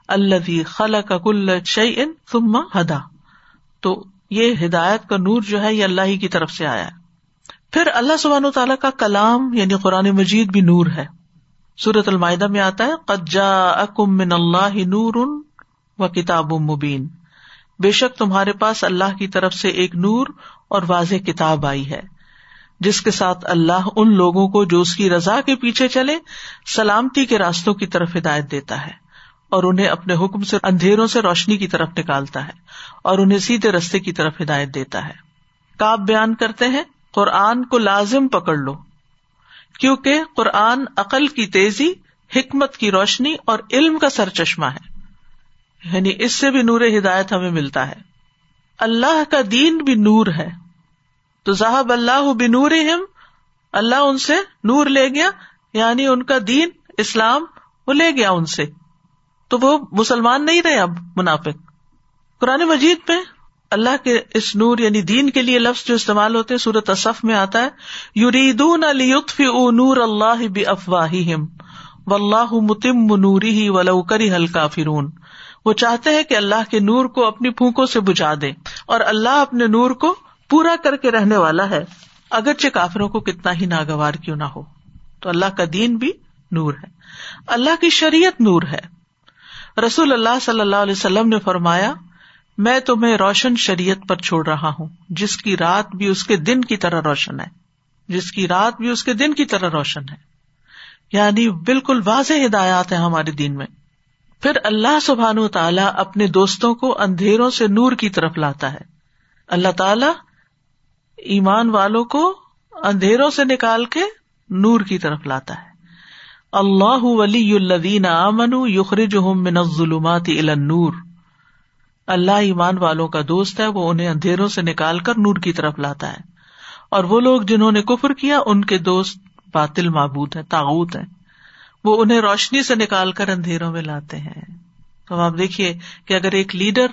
Speaker 1: اللہ خلا کا کل شعی تما ہدا۔ تو یہ ہدایت کا نور جو ہے یہ اللہ ہی کی طرف سے آیا ہے۔ پھر اللہ سبحانہ تعالیٰ کا کلام یعنی قرآن مجید بھی نور ہے۔ سورت المائدہ میں آتا ہے قجا اکم من اللہ نور و کتاب مبین بے شک تمہارے پاس اللہ کی طرف سے ایک نور اور واضح کتاب آئی ہے۔ جس کے ساتھ اللہ ان لوگوں کو جو اس کی رضا کے پیچھے چلے، سلامتی کے راستوں کی طرف ہدایت دیتا ہے۔ اور انہیں اپنے حکم سے اندھیروں سے روشنی کی طرف نکالتا ہے اور انہیں سیدھے رستے کی طرف ہدایت دیتا ہے۔ کاب بیان کرتے ہیں؟ قرآن کو لازم پکڑ لو، کیونکہ قرآن عقل کی تیزی، حکمت کی روشنی اور علم کا سر چشمہ ہے۔ یعنی اس سے بھی نور ہدایت ہمیں ملتا ہے۔ اللہ کا دین بھی نور ہے۔ تو ذہب اللہ بنور اللہ ان سے نور لے گیا یعنی ان کا دین اسلام وہ لے گیا ان سے۔ تو وہ مسلمان نہیں رہے اب منافق۔ قرآن مجید میں اللہ کے اس نور یعنی دین کے لیے لفظ جو استعمال ہوتے سورت اصف میں آتا ہے یوریدون او نور اللہ بھی افواہ و اللہ متم نوری ہی ولو کری ہلکا فرون وہ چاہتے ہیں کہ اللہ کے نور کو اپنی پھونکوں سے بجھا دے اور اللہ اپنے نور کو پورا کر کے رہنے والا ہے۔ اگرچہ کافروں کو کتنا ہی ناگوار کیوں نہ ہو، تو اللہ کا دین بھی نور ہے۔ اللہ کی شریعت نور ہے۔ رسول اللہ صلی اللہ علیہ وسلم نے فرمایا، میں تمہیں روشن شریعت پر چھوڑ رہا ہوں، جس کی رات بھی اس کے دن کی طرح روشن ہے۔ جس کی رات بھی اس کے دن کی طرح روشن ہے۔ یعنی بالکل واضح ہدایات ہیں ہمارے دین میں۔ پھر اللہ سبحان و تعالیٰ اپنے دوستوں کو اندھیروں سے نور کی طرف لاتا ہے۔ اللہ تعالی ایمان والوں کو اندھیروں سے نکال کے نور کی طرف لاتا ہے۔ اللہ ولی الدین امن یخرج من الظلمات الى النور۔ اللہ ایمان والوں کا دوست ہے، وہ انہیں اندھیروں سے نکال کر نور کی طرف لاتا ہے۔ اور وہ لوگ جنہوں نے کفر کیا، ان کے دوست باطل معبود ہے تاغت ہے وہ انہیں روشنی سے نکال کر اندھیروں میں لاتے ہیں۔ تو آپ دیکھیے کہ اگر ایک لیڈر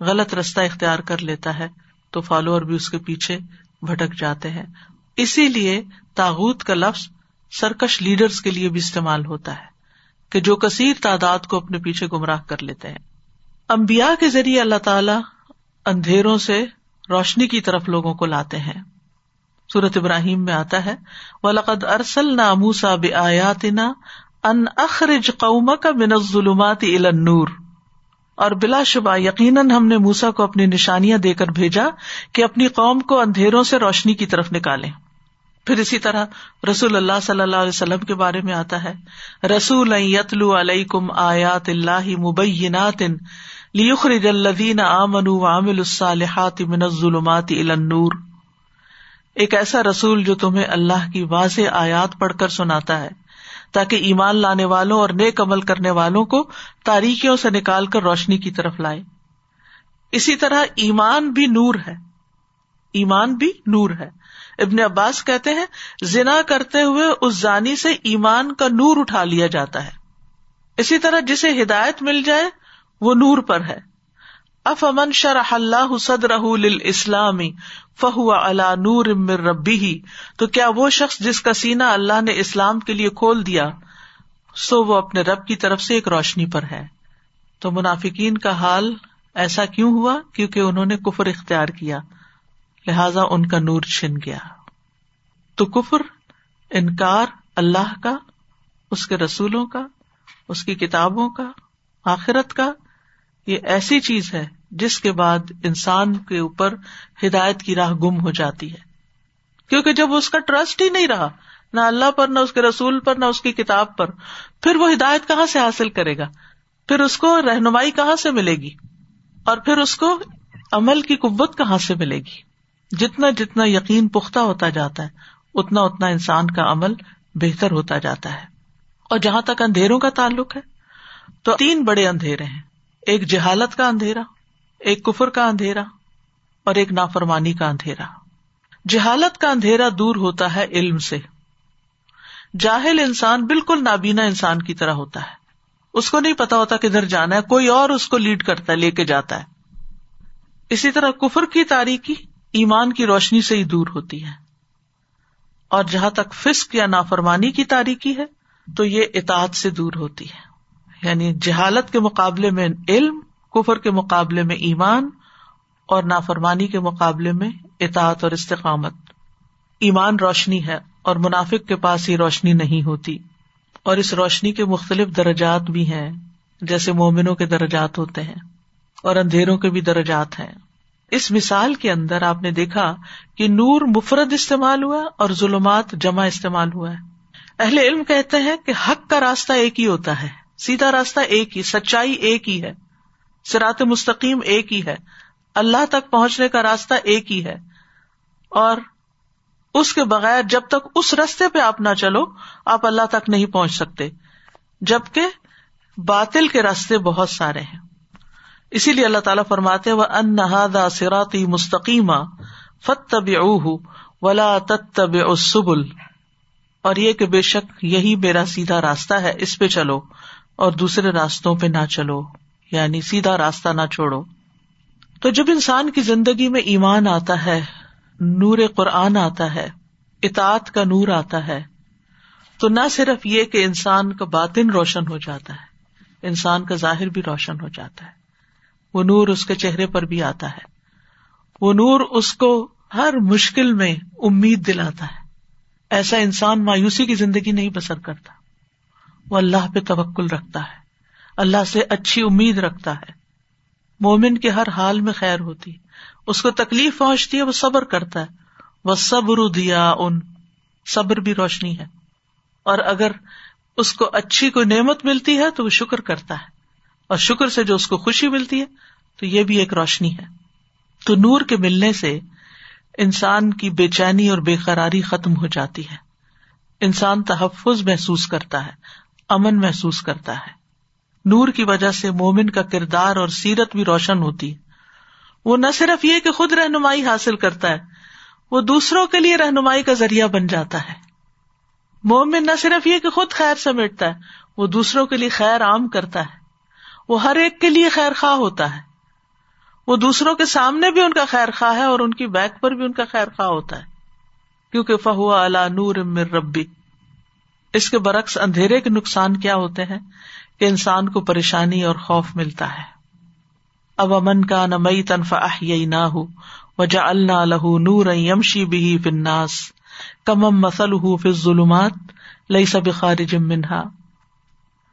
Speaker 1: غلط رستہ اختیار کر لیتا ہے، تو فالوور بھی اس کے پیچھے بھٹک جاتے ہیں۔ اسی لیے تاغت کا لفظ سرکش لیڈرس کے لیے بھی استعمال ہوتا ہے کہ جو کثیر تعداد کو اپنے پیچھے گمراہ کر لیتے ہیں۔ امبیا کے ذریعے اللہ تعالی اندھیروں سے روشنی کی طرف لوگوں کو لاتے ہیں۔ سورت ابراہیم میں آتا ہے، ولقد ارسل نہ موسا بیات ان اخرج قوم کا من ظلمات نور اور بلا شبہ، یقیناً ہم نے موسا کو اپنی نشانیاں دے کر بھیجا کہ اپنی قوم کو اندھیروں سے روشنی کی طرف نکالے پھر اسی طرح رسول اللہ صلی اللہ علیہ وسلم کے بارے میں آتا ہے رسول یتلو علیہ کم آیات اللہ مبینات لیخرج الذین آمنوا وعملوا الصالحات من الظلمات الى النور۔ ایک ایسا رسول جو تمہیں اللہ کی واضح آیات پڑھ کر سناتا ہے، تاکہ ایمان لانے والوں اور نیک عمل کرنے والوں کو تاریخیوں سے نکال کر روشنی کی طرف لائے۔ اسی طرح ایمان بھی نور ہے۔ ایمان بھی نور ہے۔ ابن عباس کہتے ہیں، زنا کرتے ہوئے اس زانی سے ایمان کا نور اٹھا لیا جاتا ہے۔ اسی طرح جسے ہدایت مل جائے، وہ نور پر ہے۔ اف امن شرح اللہ صدر اسلامی فہو اللہ نور امر ربی ہی تو کیا وہ شخص جس کا سینا اللہ نے اسلام کے لیے کھول دیا، سو وہ اپنے رب کی طرف سے ایک روشنی پر ہے۔ تو منافقین کا حال ایسا کیوں ہوا؟ کیونکہ انہوں نے کفر اختیار کیا۔ لہذا ان کا نور چھن گیا۔ تو کفر، انکار اللہ کا، اس کے رسولوں کا، اس کی کتابوں کا، آخرت کا، یہ ایسی چیز ہے جس کے بعد انسان کے اوپر ہدایت کی راہ گم ہو جاتی ہے۔ کیونکہ جب اس کا ٹرسٹ ہی نہیں رہا، نہ اللہ پر، نہ اس کے رسول پر، نہ اس کی کتاب پر، پھر وہ ہدایت کہاں سے حاصل کرے گا؟ پھر اس کو رہنمائی کہاں سے ملے گی؟ اور پھر اس کو عمل کی قوت کہاں سے ملے گی؟ جتنا جتنا یقین پختہ ہوتا جاتا ہے، اتنا اتنا انسان کا عمل بہتر ہوتا جاتا ہے۔ اور جہاں تک اندھیروں کا تعلق ہے، تو تین بڑے اندھیرے ہیں۔ ایک جہالت کا اندھیرا، ایک کفر کا اندھیرا، اور ایک نافرمانی کا اندھیرا۔ جہالت کا اندھیرا دور ہوتا ہے علم سے۔ جاہل انسان بالکل نابینا انسان کی طرح ہوتا ہے۔ اس کو نہیں پتا ہوتا کدھر جانا ہے، کوئی اور اس کو لیڈ کرتا ہے، لے کے جاتا ہے۔ اسی طرح کفر کی تاریخی ایمان کی روشنی سے ہی دور ہوتی ہے۔ اور جہاں تک فسق یا نافرمانی کی تاریخی ہے، تو یہ اطاعت سے دور ہوتی ہے۔ یعنی جہالت کے مقابلے میں علم، کفر کے مقابلے میں ایمان، اور نافرمانی کے مقابلے میں اطاعت اور استقامت۔ ایمان روشنی ہے، اور منافق کے پاس ہی روشنی نہیں ہوتی۔ اور اس روشنی کے مختلف درجات بھی ہیں، جیسے مومنوں کے درجات ہوتے ہیں، اور اندھیروں کے بھی درجات ہیں۔ اس مثال کے اندر آپ نے دیکھا کہ نور مفرد استعمال ہوا اور ظلمات جمع استعمال ہوا ہے۔ اہل علم کہتے ہیں کہ حق کا راستہ ایک ہی ہوتا ہے۔ سیدھا راستہ ایک ہی، سچائی ایک ہی ہے۔ سرات مستقیم ایک ہی ہے۔ اللہ تک پہنچنے کا راستہ ایک ہی ہے۔ اور اس کے بغیر جب تک اس رستے پہ آپ نہ چلو، آپ اللہ تک نہیں پہنچ سکتے۔ جبکہ باطل کے راستے بہت سارے ہیں۔ اسی لیے اللہ تعالیٰ فرماتے وہ ان نہادا سراتی مستقیم فت طب ولا تب سبل اور یہ کہ بے شک یہی میرا سیدھا راستہ ہے، اس پہ چلو اور دوسرے راستوں پہ نہ چلو یعنی سیدھا راستہ نہ چھوڑو۔ تو جب انسان کی زندگی میں ایمان آتا ہے، نور قرآن آتا ہے، اطاعت کا نور آتا ہے، تو نہ صرف یہ کہ انسان کا باطن روشن ہو جاتا ہے، انسان کا ظاہر بھی روشن ہو جاتا ہے۔ وہ نور اس کے چہرے پر بھی آتا ہے۔ وہ نور اس کو ہر مشکل میں امید دلاتا ہے۔ ایسا انسان مایوسی کی زندگی نہیں بسر کرتا۔ وہ اللہ پہ توکل رکھتا ہے۔ اللہ سے اچھی امید رکھتا ہے۔ مومن کے ہر حال میں خیر ہوتی۔ اس کو تکلیف پہنچتی ہے، وہ صبر کرتا ہے۔ وہ صبر دیا ان صبر بھی روشنی ہے۔ اور اگر اس کو اچھی کوئی نعمت ملتی ہے تو وہ شکر کرتا ہے۔ اور شکر سے جو اس کو خوشی ملتی ہے تو یہ بھی ایک روشنی ہے۔ تو نور کے ملنے سے انسان کی بے چینی اور بے قراری ختم ہو جاتی ہے۔ انسان تحفظ محسوس کرتا ہے، امن محسوس کرتا ہے۔ نور کی وجہ سے مومن کا کردار اور سیرت بھی روشن ہوتی۔ ہے وہ نہ صرف یہ کہ خود رہنمائی حاصل کرتا ہے، وہ دوسروں کے لیے رہنمائی کا ذریعہ بن جاتا ہے۔ مومن نہ صرف یہ کہ خود خیر سمیٹتا ہے، وہ دوسروں کے لیے خیر عام کرتا ہے۔ وہ ہر ایک کے لیے خیر خواہ ہوتا ہے۔ وہ دوسروں کے سامنے بھی ان کا خیر خواہ ہے اور ان کی بیک پر بھی ان کا خیر خواہ ہوتا ہے۔ کیونکہ فہوا اللہ نور امر ربی۔ اس کے برعکس اندھیرے کے نقصان کیا ہوتے ہیں؟ کہ انسان کو پریشانی اور خوف ملتا ہے۔ اب امن کا نہ مئی تنفا نہ ہو وجا اللہ لہو نور یمشی بھی فناس کمم مسل ہُو فض ظلمات لئی سب خارج منہا۔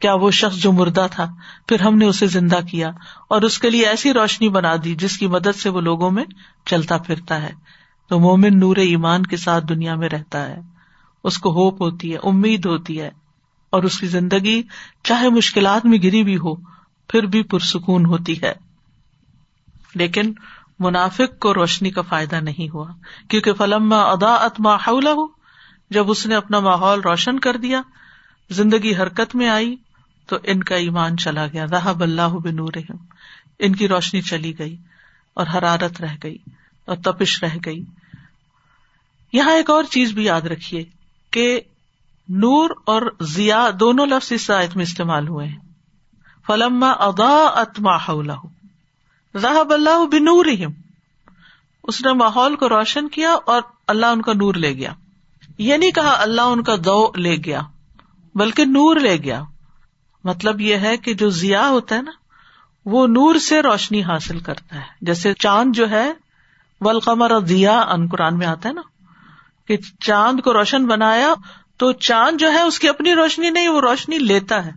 Speaker 1: کیا وہ شخص جو مردہ تھا؟ پھر ہم نے اسے زندہ کیا اور اس کے لیے ایسی روشنی بنا دی جس کی مدد سے وہ لوگوں میں چلتا پھرتا ہے۔ تو مومن نور ایمان کے ساتھ دنیا میں رہتا ہے۔ اس کو ہوپ ہوتی ہے، امید ہوتی ہے اور اس کی زندگی چاہے مشکلات میں گری بھی ہو، پھر بھی پرسکون ہوتی ہے۔ لیکن منافق کو روشنی کا فائدہ نہیں ہوا، کیونکہ فلم ادا اتما ہو جب اس نے اپنا ماحول روشن کر دیا، زندگی حرکت میں آئی تو ان کا ایمان چلا گیا۔ راہ اللہ بنور ان کی روشنی چلی گئی اور حرارت رہ گئی اور تپش رہ گئی۔ یہاں ایک اور چیز بھی یاد رکھیے کہ نور اور ضیا دونوں لفظ اس آیت میں استعمال ہوئے ہیں۔ فلما ادا اتما راہ اللہ بنور اس نے ماحول کو روشن کیا اور اللہ ان کا نور لے گیا۔ یہ نہیں کہا اللہ ان کا دو لے گیا، بلکہ نور لے گیا۔ مطلب یہ ہے کہ جو ضیا ہوتا ہے نا، وہ نور سے روشنی حاصل کرتا ہے۔ جیسے چاند جو ہے ولقمر ضیا ان قرآن میں آتا ہے نا، کہ چاند کو روشن بنایا تو چاند جو ہے، اس کی اپنی روشنی نہیں، وہ روشنی لیتا ہے۔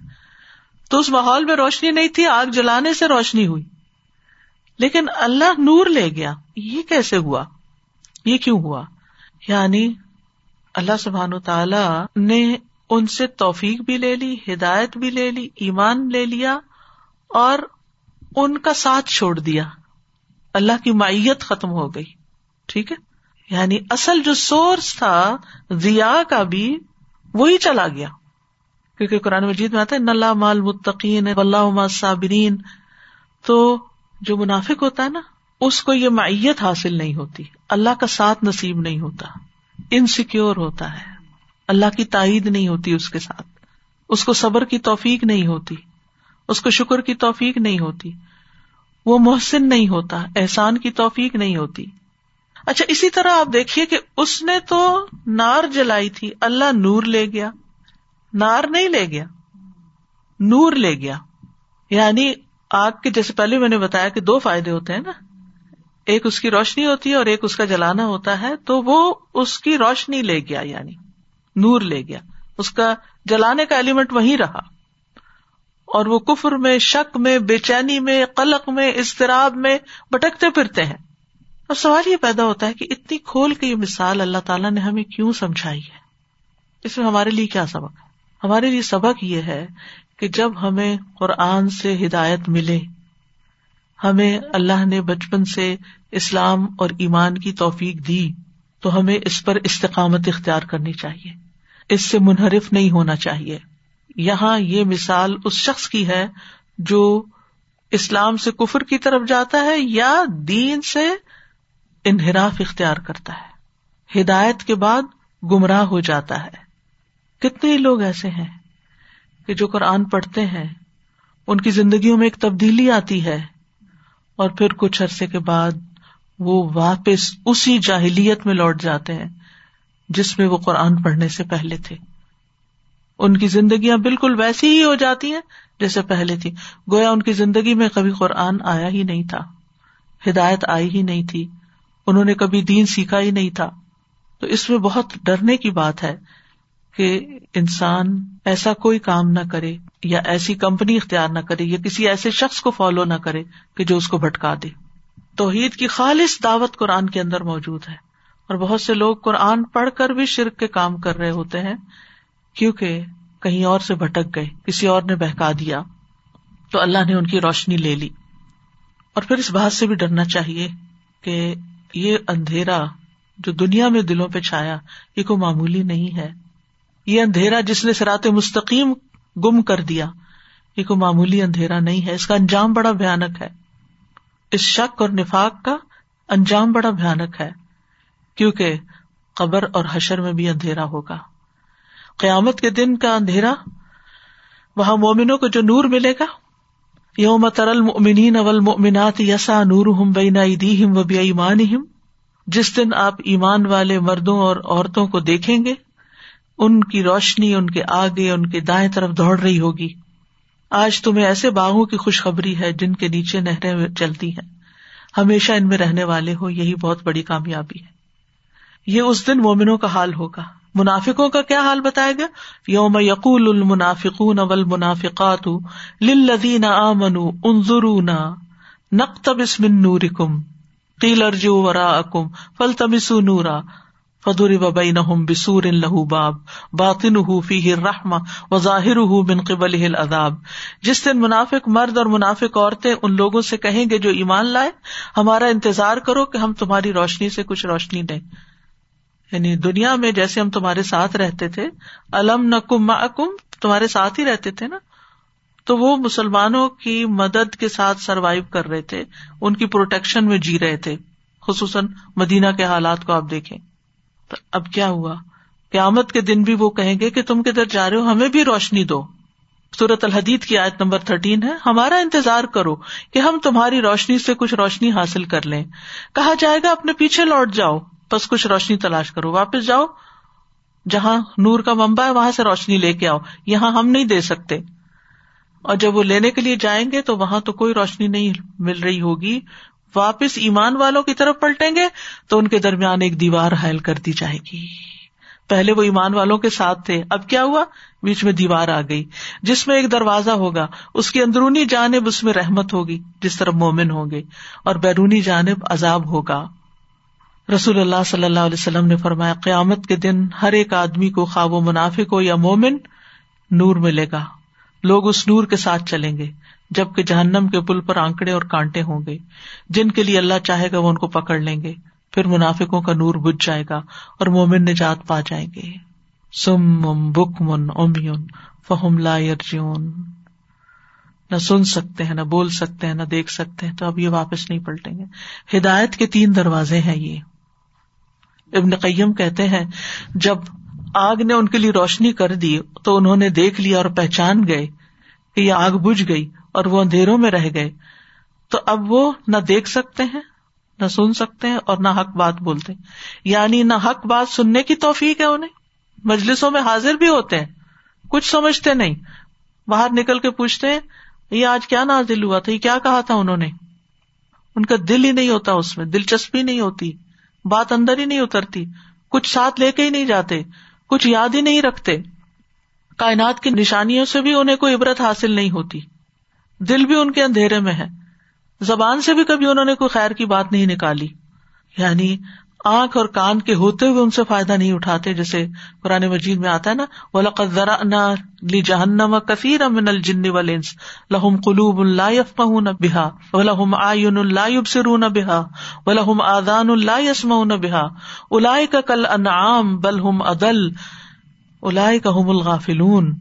Speaker 1: تو اس ماحول میں روشنی نہیں تھی، آگ جلانے سے روشنی ہوئی۔ لیکن اللہ نور لے گیا۔ یہ کیسے ہوا؟ یہ کیوں ہوا؟ یعنی اللہ سبحان تعالی نے ان سے توفیق بھی لے لی، ہدایت بھی لے لی، ایمان لے لیا اور ان کا ساتھ چھوڑ دیا۔ اللہ کی مائیت ختم ہو گئی۔ ٹھیک ہے؟ یعنی اصل جو سورس تھا ضیا کا بھی وہی چلا گیا۔ کیونکہ قرآن مجید میں آتا ہے نلہ مال متقین اللہ صابرین تو جو منافق ہوتا ہے نا، اس کو یہ معیت حاصل نہیں ہوتی۔ اللہ کا ساتھ نصیب نہیں ہوتا۔ انسیکیور ہوتا ہے۔ اللہ کی تائید نہیں ہوتی اس کے ساتھ۔ اس کو صبر کی توفیق نہیں ہوتی۔ اس کو شکر کی توفیق نہیں ہوتی۔ وہ محسن نہیں ہوتا، احسان کی توفیق نہیں ہوتی۔ اچھا اسی طرح آپ دیکھیے کہ اس نے تو نار جلائی تھی، اللہ نور لے گیا۔ نار نہیں لے گیا، نور لے گیا۔ یعنی آگ کے، جیسے پہلے میں نے بتایا کہ دو فائدے ہوتے ہیں نا۔ ایک اس کی روشنی ہوتی ہے اور ایک اس کا جلانا ہوتا ہے، تو وہ اس کی روشنی لے گیا یعنی۔ نور لے گیا۔ اس کا جلانے کا ایلیمنٹ وہیں رہا۔ اور وہ کفر میں، شک میں، بے چینی میں، قلق میں، اضطراب میں بٹکتے پھرتے ہیں۔ اور سوال یہ پیدا ہوتا ہے کہ اتنی کھول کے یہ مثال اللہ تعالیٰ نے ہمیں کیوں سمجھائی ہے؟ اس میں ہمارے لیے کیا سبق ہے؟ ہمارے لیے سبق یہ ہے کہ جب ہمیں قرآن سے ہدایت ملے، ہمیں اللہ نے بچپن سے اسلام اور ایمان کی توفیق دی، تو ہمیں اس پر استقامت اختیار کرنی چاہیے۔ اس سے منحرف نہیں ہونا چاہیے۔ یہاں یہ مثال اس شخص کی ہے جو اسلام سے کفر کی طرف جاتا ہے یا دین سے انحراف اختیار کرتا ہے۔ ہدایت کے بعد گمراہ ہو جاتا ہے۔ کتنے لوگ ایسے ہیں کہ جو قرآن پڑھتے ہیں، ان کی زندگیوں میں ایک تبدیلی آتی ہے اور پھر کچھ عرصے کے بعد وہ واپس اسی جاہلیت میں لوٹ جاتے ہیں۔ جس میں وہ قرآن پڑھنے سے پہلے تھے۔ ان کی زندگیاں بالکل ویسی ہی ہو جاتی ہیں جیسے پہلے تھی۔ گویا ان کی زندگی میں کبھی قرآن آیا ہی نہیں تھا۔ ہدایت آئی ہی نہیں تھی۔ انہوں نے کبھی دین سیکھا ہی نہیں تھا۔ تو اس میں بہت ڈرنے کی بات ہے کہ انسان ایسا کوئی کام نہ کرے یا ایسی کمپنی اختیار نہ کرے یا کسی ایسے شخص کو فالو نہ کرے کہ جو اس کو بھٹکا دے۔ توحید کی خالص دعوت قرآن کے اندر موجود ہے۔ اور بہت سے لوگ قرآن پڑھ کر بھی شرک کے کام کر رہے ہوتے ہیں کیونکہ کہیں اور سے بھٹک گئے، کسی اور نے بہکا دیا، تو اللہ نے ان کی روشنی لے لی۔ اور پھر اس بات سے بھی ڈرنا چاہیے کہ یہ اندھیرا جو دنیا میں دلوں پہ چھایا، یہ کوئی معمولی نہیں ہے۔ یہ اندھیرا جس نے سرات مستقیم گم کر دیا، یہ کوئی معمولی اندھیرا نہیں ہے۔ اس کا انجام بڑا بھیانک ہے۔ اس شک اور نفاق کا انجام بڑا بھیانک ہے۔ کیونکہ قبر اور حشر میں بھی اندھیرا ہوگا۔ قیامت کے دن کا اندھیرا وہاں مومنوں کو جو نور ملے گا۔ یوم ترل مومنین اول مومنات یسا نور ہم بینا ہم و ایمان جس دن آپ ایمان والے مردوں اور عورتوں کو دیکھیں گے، ان کی روشنی ان کے آگے، ان کے دائیں طرف دوڑ رہی ہوگی۔ آج تمہیں ایسے باغوں کی خوشخبری ہے جن کے نیچے نہریں چلتی ہیں۔ ہمیشہ ان میں رہنے والے ہو، یہی بہت بڑی کامیابی ہے۔ یہ اس دن مومنوں کا حال ہوگا۔ منافقوں کا کیا حال بتایا گیا یوم یقول المنافقون والمنافقات للذین آمنوا انظرونا نقتبس من نورکم، قیل ارجعوا وراءکم فالتمسوا نورا، فضرب بینہم بسور لہو باب باطنہ فیہ الرحمہ وظاہرہ من قبلہ العذاب۔ جس دن منافق مرد اور منافق عورتیں ان لوگوں سے کہیں گے جو ایمان لائے، ہمارا انتظار کرو کہ ہم تمہاری روشنی سے کچھ روشنی دیں۔ یعنی دنیا میں جیسے ہم تمہارے ساتھ رہتے تھے، الم نکم کم تمہارے ساتھ ہی رہتے تھے نا؟ تو وہ مسلمانوں کی مدد کے ساتھ سروائو کر رہے تھے، ان کی پروٹیکشن میں جی رہے تھے، خصوصاً مدینہ کے حالات کو آپ دیکھیں۔ تو اب کیا ہوا؟ قیامت کے دن بھی وہ کہیں گے کہ تم کدھر جا رہے ہو، ہمیں بھی روشنی دو۔ سورت الحدید کی آیت نمبر تھرٹین ہے، ہمارا انتظار کرو کہ ہم تمہاری روشنی سے کچھ روشنی حاصل کر لیں۔ کہا جائے گا، اپنے پیچھے لوٹ جاؤ۔ بس کچھ روشنی تلاش کرو، واپس جاؤ، جہاں نور کا ممبا ہے، وہاں سے روشنی لے کے آؤ، یہاں ہم نہیں دے سکتے۔ اور جب وہ لینے کے لیے جائیں گے تو وہاں تو کوئی روشنی نہیں مل رہی ہوگی۔ واپس ایمان والوں کی طرف پلٹیں گے تو ان کے درمیان ایک دیوار حائل کر دی جائے گی۔ پہلے وہ ایمان والوں کے ساتھ تھے، اب کیا ہوا؟ بیچ میں دیوار آ گئی، جس میں ایک دروازہ ہوگا، اس کی اندرونی جانب اس میں رحمت ہوگی، جس طرف مومن ہوں گے، اور بیرونی جانب عذاب ہوگا۔ رسول اللہ صلی اللہ علیہ وسلم نے فرمایا، قیامت کے دن ہر ایک آدمی کو خواب و منافق ہو یا مومن نور ملے گا۔ لوگ اس نور کے ساتھ چلیں گے، جبکہ جہنم کے پل پر آنکڑے اور کانٹے ہوں گے۔ جن کے لیے اللہ چاہے گا وہ ان کو پکڑ لیں گے۔ پھر منافقوں کا نور بج جائے گا اور مومن نجات پا جائیں گے۔ سم بک من امیون فہم لا یرجون نہ سن سکتے ہیں، نہ بول سکتے ہیں، نہ دیکھ سکتے ہیں، تو اب یہ واپس نہیں پلٹیں گے۔ ہدایت کے تین دروازے ہیں یہ۔ ابن قیم کہتے ہیں، جب آگ نے ان کے لیے روشنی کر دی تو انہوں نے دیکھ لیا اور پہچان گئے کہ یہ آگ بجھ گئی اور وہ اندھیروں میں رہ گئے۔ تو اب وہ نہ دیکھ سکتے ہیں، نہ سن سکتے ہیں اور نہ حق بات بولتے یعنی نہ حق بات سننے کی توفیق ہے انہیں۔ مجلسوں میں حاضر بھی ہوتے ہیں، کچھ سمجھتے نہیں۔ باہر نکل کے پوچھتے ہیں، یہ آج کیا نازل ہوا تھا؟ یہ کیا کہا تھا انہوں نے؟ ان کا دل ہی نہیں ہوتا اس میں، دلچسپی نہیں ہوتی۔ بات اندر ہی نہیں اترتی، کچھ ساتھ لے کے ہی نہیں جاتے، کچھ یاد ہی نہیں رکھتے۔ کائنات کی نشانیوں سے بھی انہیں کوئی عبرت حاصل نہیں ہوتی۔ دل بھی ان کے اندھیرے میں ہے۔ زبان سے بھی کبھی انہوں نے کوئی خیر کی بات نہیں نکالی۔ یعنی آنکھ اور کان کے ہوتے ہوئے ان سے فائدہ نہیں اٹھاتے، جیسے قرآن مجید میں آتا ہے نا لی جہنم کثیر امن الجن ولنس لہم قلوب اللہ نہ بحا و لہم آئین اللہ سرون بحا و لہم آدان اللہ یسم بحا الاائے کا کل انعام الغافلون۔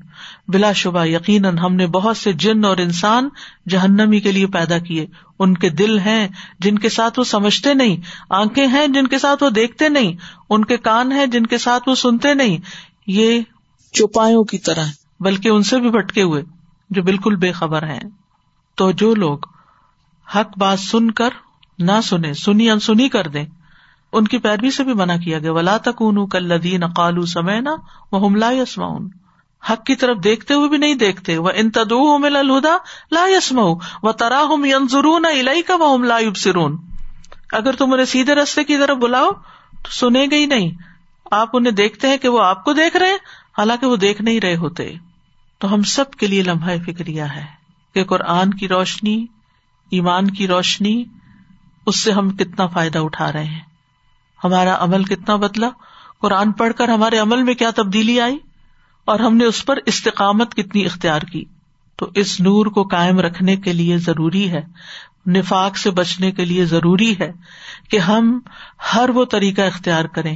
Speaker 1: بلا شبہ، یقیناً ہم نے بہت سے جن اور انسان جہنمی کے لیے پیدا کیے۔ ان کے دل ہیں جن کے ساتھ وہ سمجھتے نہیں، آنکھیں ہیں جن کے ساتھ وہ دیکھتے نہیں، ان کے کان ہیں جن کے ساتھ وہ سنتے نہیں۔ یہ چوپایوں کی طرح، بلکہ ان سے بھی بٹکے ہوئے، جو بالکل بے خبر ہیں۔ تو جو لوگ حق بات سن کر نہ سنے سنی انسنی کر دیں ان کی پیروی سے بھی منع کیا گیا۔ ولا تک کل لدین قالو سمے وہ ہم لا یسماؤن حق کی طرف دیکھتے ہوئے بھی نہیں دیکھتے۔ وہ ان تدو مل الہدا لا یسم و ترا ہم ینظرون الائی کا وہ لا سرون اگر تم انہیں سیدھے رستے کی طرف بلاؤ تو سنے گا ہی نہیں۔ آپ انہیں دیکھتے ہیں کہ وہ آپ کو دیکھ رہے حالانکہ وہ دیکھ نہیں رہے ہوتے۔ تو ہم سب کے لیے لمحہ فکریہ ہے کہ قرآن کی روشنی، ایمان کی روشنی، اس سے ہم کتنا فائدہ اٹھا رہے ہیں۔ ہمارا عمل کتنا بدلا۔ قرآن پڑھ کر ہمارے عمل میں کیا تبدیلی آئی؟ اور ہم نے اس پر استقامت کتنی اختیار کی؟ تو اس نور کو کائم رکھنے کے لیے ضروری ہے، نفاق سے بچنے کے لیے ضروری ہے کہ ہم ہر وہ طریقہ اختیار کریں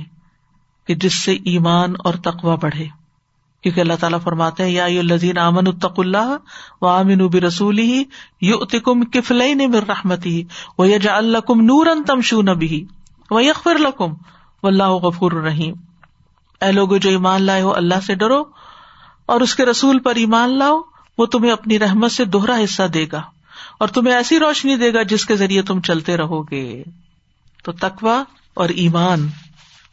Speaker 1: کہ جس سے ایمان اور تقوا بڑھے۔ کیونکہ اللہ تعالیٰ فرماتے ہیں، یا الزین امن الطق اللہ و امن اب رسول ہی یو اتکم کفل مر رحمتی وہ یجا الکم نور ان تمشو نبی وہ یکفر لکم و اللہ غفور الرحیم اے لوگ جو ایمان لائے ہو، اللہ سے ڈرو، اور اس کے رسول پر ایمان لاؤ، وہ تمہیں اپنی رحمت سے دوہرا حصہ دے گا، اور تمہیں ایسی روشنی دے گا جس کے ذریعے تم چلتے رہو گے۔ تو تقوا اور ایمان،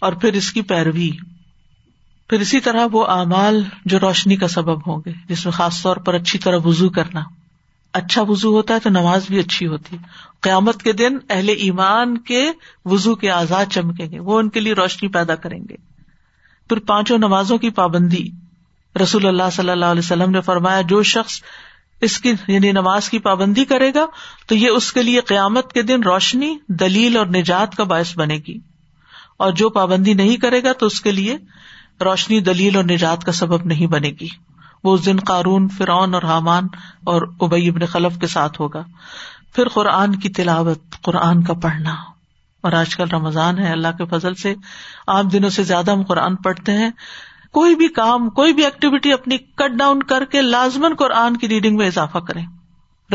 Speaker 1: اور پھر اس کی پیروی۔ پھر اسی طرح وہ اعمال جو روشنی کا سبب ہوں گے، جس میں خاص طور پر اچھی طرح وزو کرنا۔ اچھا وزو ہوتا ہے تو نماز بھی اچھی ہوتی ہے۔ قیامت کے دن اہل ایمان کے وزو کے آزاد چمکیں گے، وہ ان کے لیے روشنی پیدا کریں گے۔ پھر پانچوں نمازوں کی پابندی۔ رسول اللہ صلی اللہ علیہ وسلم نے فرمایا، جو شخص اس کی یعنی نماز کی پابندی کرے گا، تو یہ اس کے لیے قیامت کے دن روشنی، دلیل اور نجات کا باعث بنے گی۔ اور جو پابندی نہیں کرے گا، تو اس کے لیے روشنی، دلیل اور نجات کا سبب نہیں بنے گی۔ وہ اس دن قارون، فرعون اور حامان اور ابئی ابن خلف کے ساتھ ہوگا۔ پھر قرآن کی تلاوت، قرآن کا پڑھنا۔ اور آج کل رمضان ہے، اللہ کے فضل سے عام دنوں سے زیادہ ہم قرآن پڑھتے ہیں۔ کوئی بھی کام، کوئی بھی ایکٹیویٹی اپنی کٹ ڈاؤن کر کے لازمن قرآن کی ریڈنگ میں اضافہ کریں۔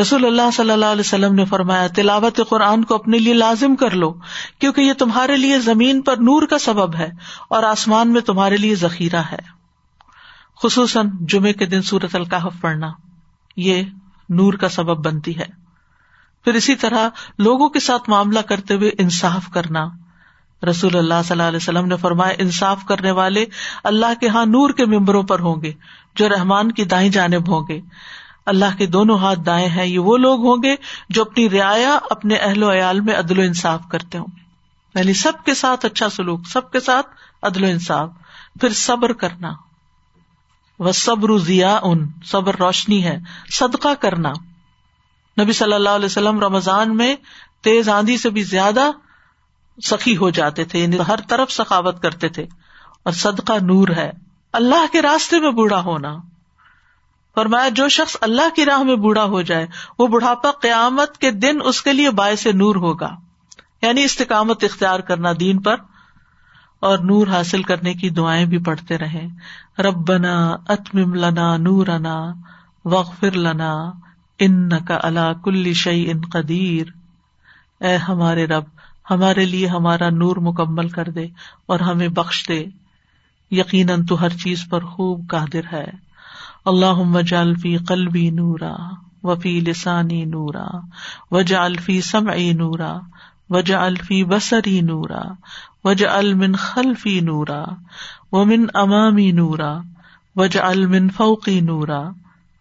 Speaker 1: رسول اللہ صلی اللہ علیہ وسلم نے فرمایا، تلاوت قرآن کو اپنے لیے لازم کر لو، کیونکہ یہ تمہارے لیے زمین پر نور کا سبب ہے اور آسمان میں تمہارے لیے ذخیرہ ہے۔ خصوصاً جمعے کے دن سورت القاف پڑھنا، یہ نور کا سبب بنتی ہے۔ پھر اسی طرح لوگوں کے ساتھ معاملہ کرتے ہوئے انصاف کرنا۔ رسول اللہ صلی اللہ علیہ وسلم نے فرمایا، انصاف کرنے والے اللہ کے ہاں نور کے ممبروں پر ہوں گے، جو رحمان کی دائیں جانب ہوں گے۔ اللہ کے دونوں ہاتھ دائیں ہیں، یہ وہ لوگ ہوں گے جو اپنی رعایا، اپنے اہل و عیال میں عدل و انصاف کرتے ہوں۔ گے یعنی سب کے ساتھ اچھا سلوک، سب کے ساتھ عدل و انصاف، پھر صبر کرنا۔ وہ صبر ضیا ان صبر روشنی ہے، صدقہ کرنا۔ نبی صلی اللہ علیہ وسلم رمضان میں تیز آندھی سے بھی زیادہ سخی ہو جاتے تھے یعنی ہر طرف سخاوت کرتے تھے۔ اور صدقہ نور ہے۔ اللہ کے راستے میں بوڑھا ہونا۔ فرمایا، جو شخص اللہ کی راہ میں بوڑھا ہو جائے، وہ بڑھاپا قیامت کے دن اس کے لیے باعث نور ہوگا۔ یعنی استقامت اختیار کرنا دین پر۔ اور نور حاصل کرنے کی دعائیں بھی پڑھتے رہے۔ ربنا اتمم لنا نورنا وغفر لنا ان کا اللہ کل شعی ان قدیر۔ اے ہمارے رب، ہمارے لیے ہمارا نور مکمل کر دے اور ہمیں بخش دے۔ یقیناً تو ہر چیز پر خوب قادر ہے۔ اللہ جالفی قلبی نورا وفی لسانی نورا۔ وجا الفی سمعی نورا۔ وجا الفی بسری نورا۔ وجا المن خلفی نورا ومن امامی نورا وجا المن فوقی نورا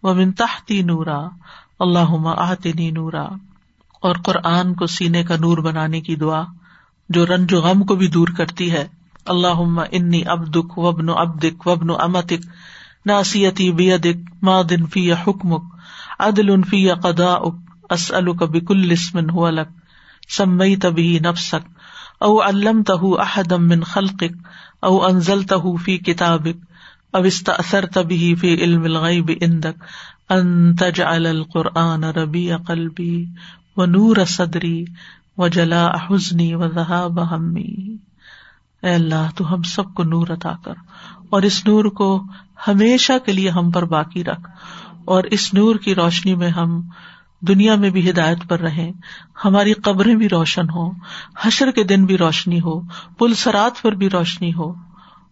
Speaker 1: ومن تحتی نورا اللہ آتنی نورا اور قرآن کو سینے کا نور بنانے کی دعا جو رنج و غم کو بھی دور کرتی ہے اللہ انی ابدک وبن ابدک وبن امتک ناسیتی بیدک مادن فی حکمک عدل فی قدا اسألک بکل اسم هو لک سمیت به نفسک او علمته احدا من خلقک، او انزلته فی کتابک، او استأثرت به فی علم الغیب عندک، ان تجعل القرآن ربیع قلبی و نور صدری و جلا حزنی و ذہاب ہمی۔ اے اللہ، تو ہم سب کو نور عطا کر، اور اس نور کو ہمیشہ کے لیے ہم پر باقی رکھ، اور اس نور کی روشنی میں ہم دنیا میں بھی ہدایت پر رہیں، ہماری قبریں بھی روشن ہو حشر کے دن بھی روشنی ہو، پل سرات پر بھی روشنی ہو،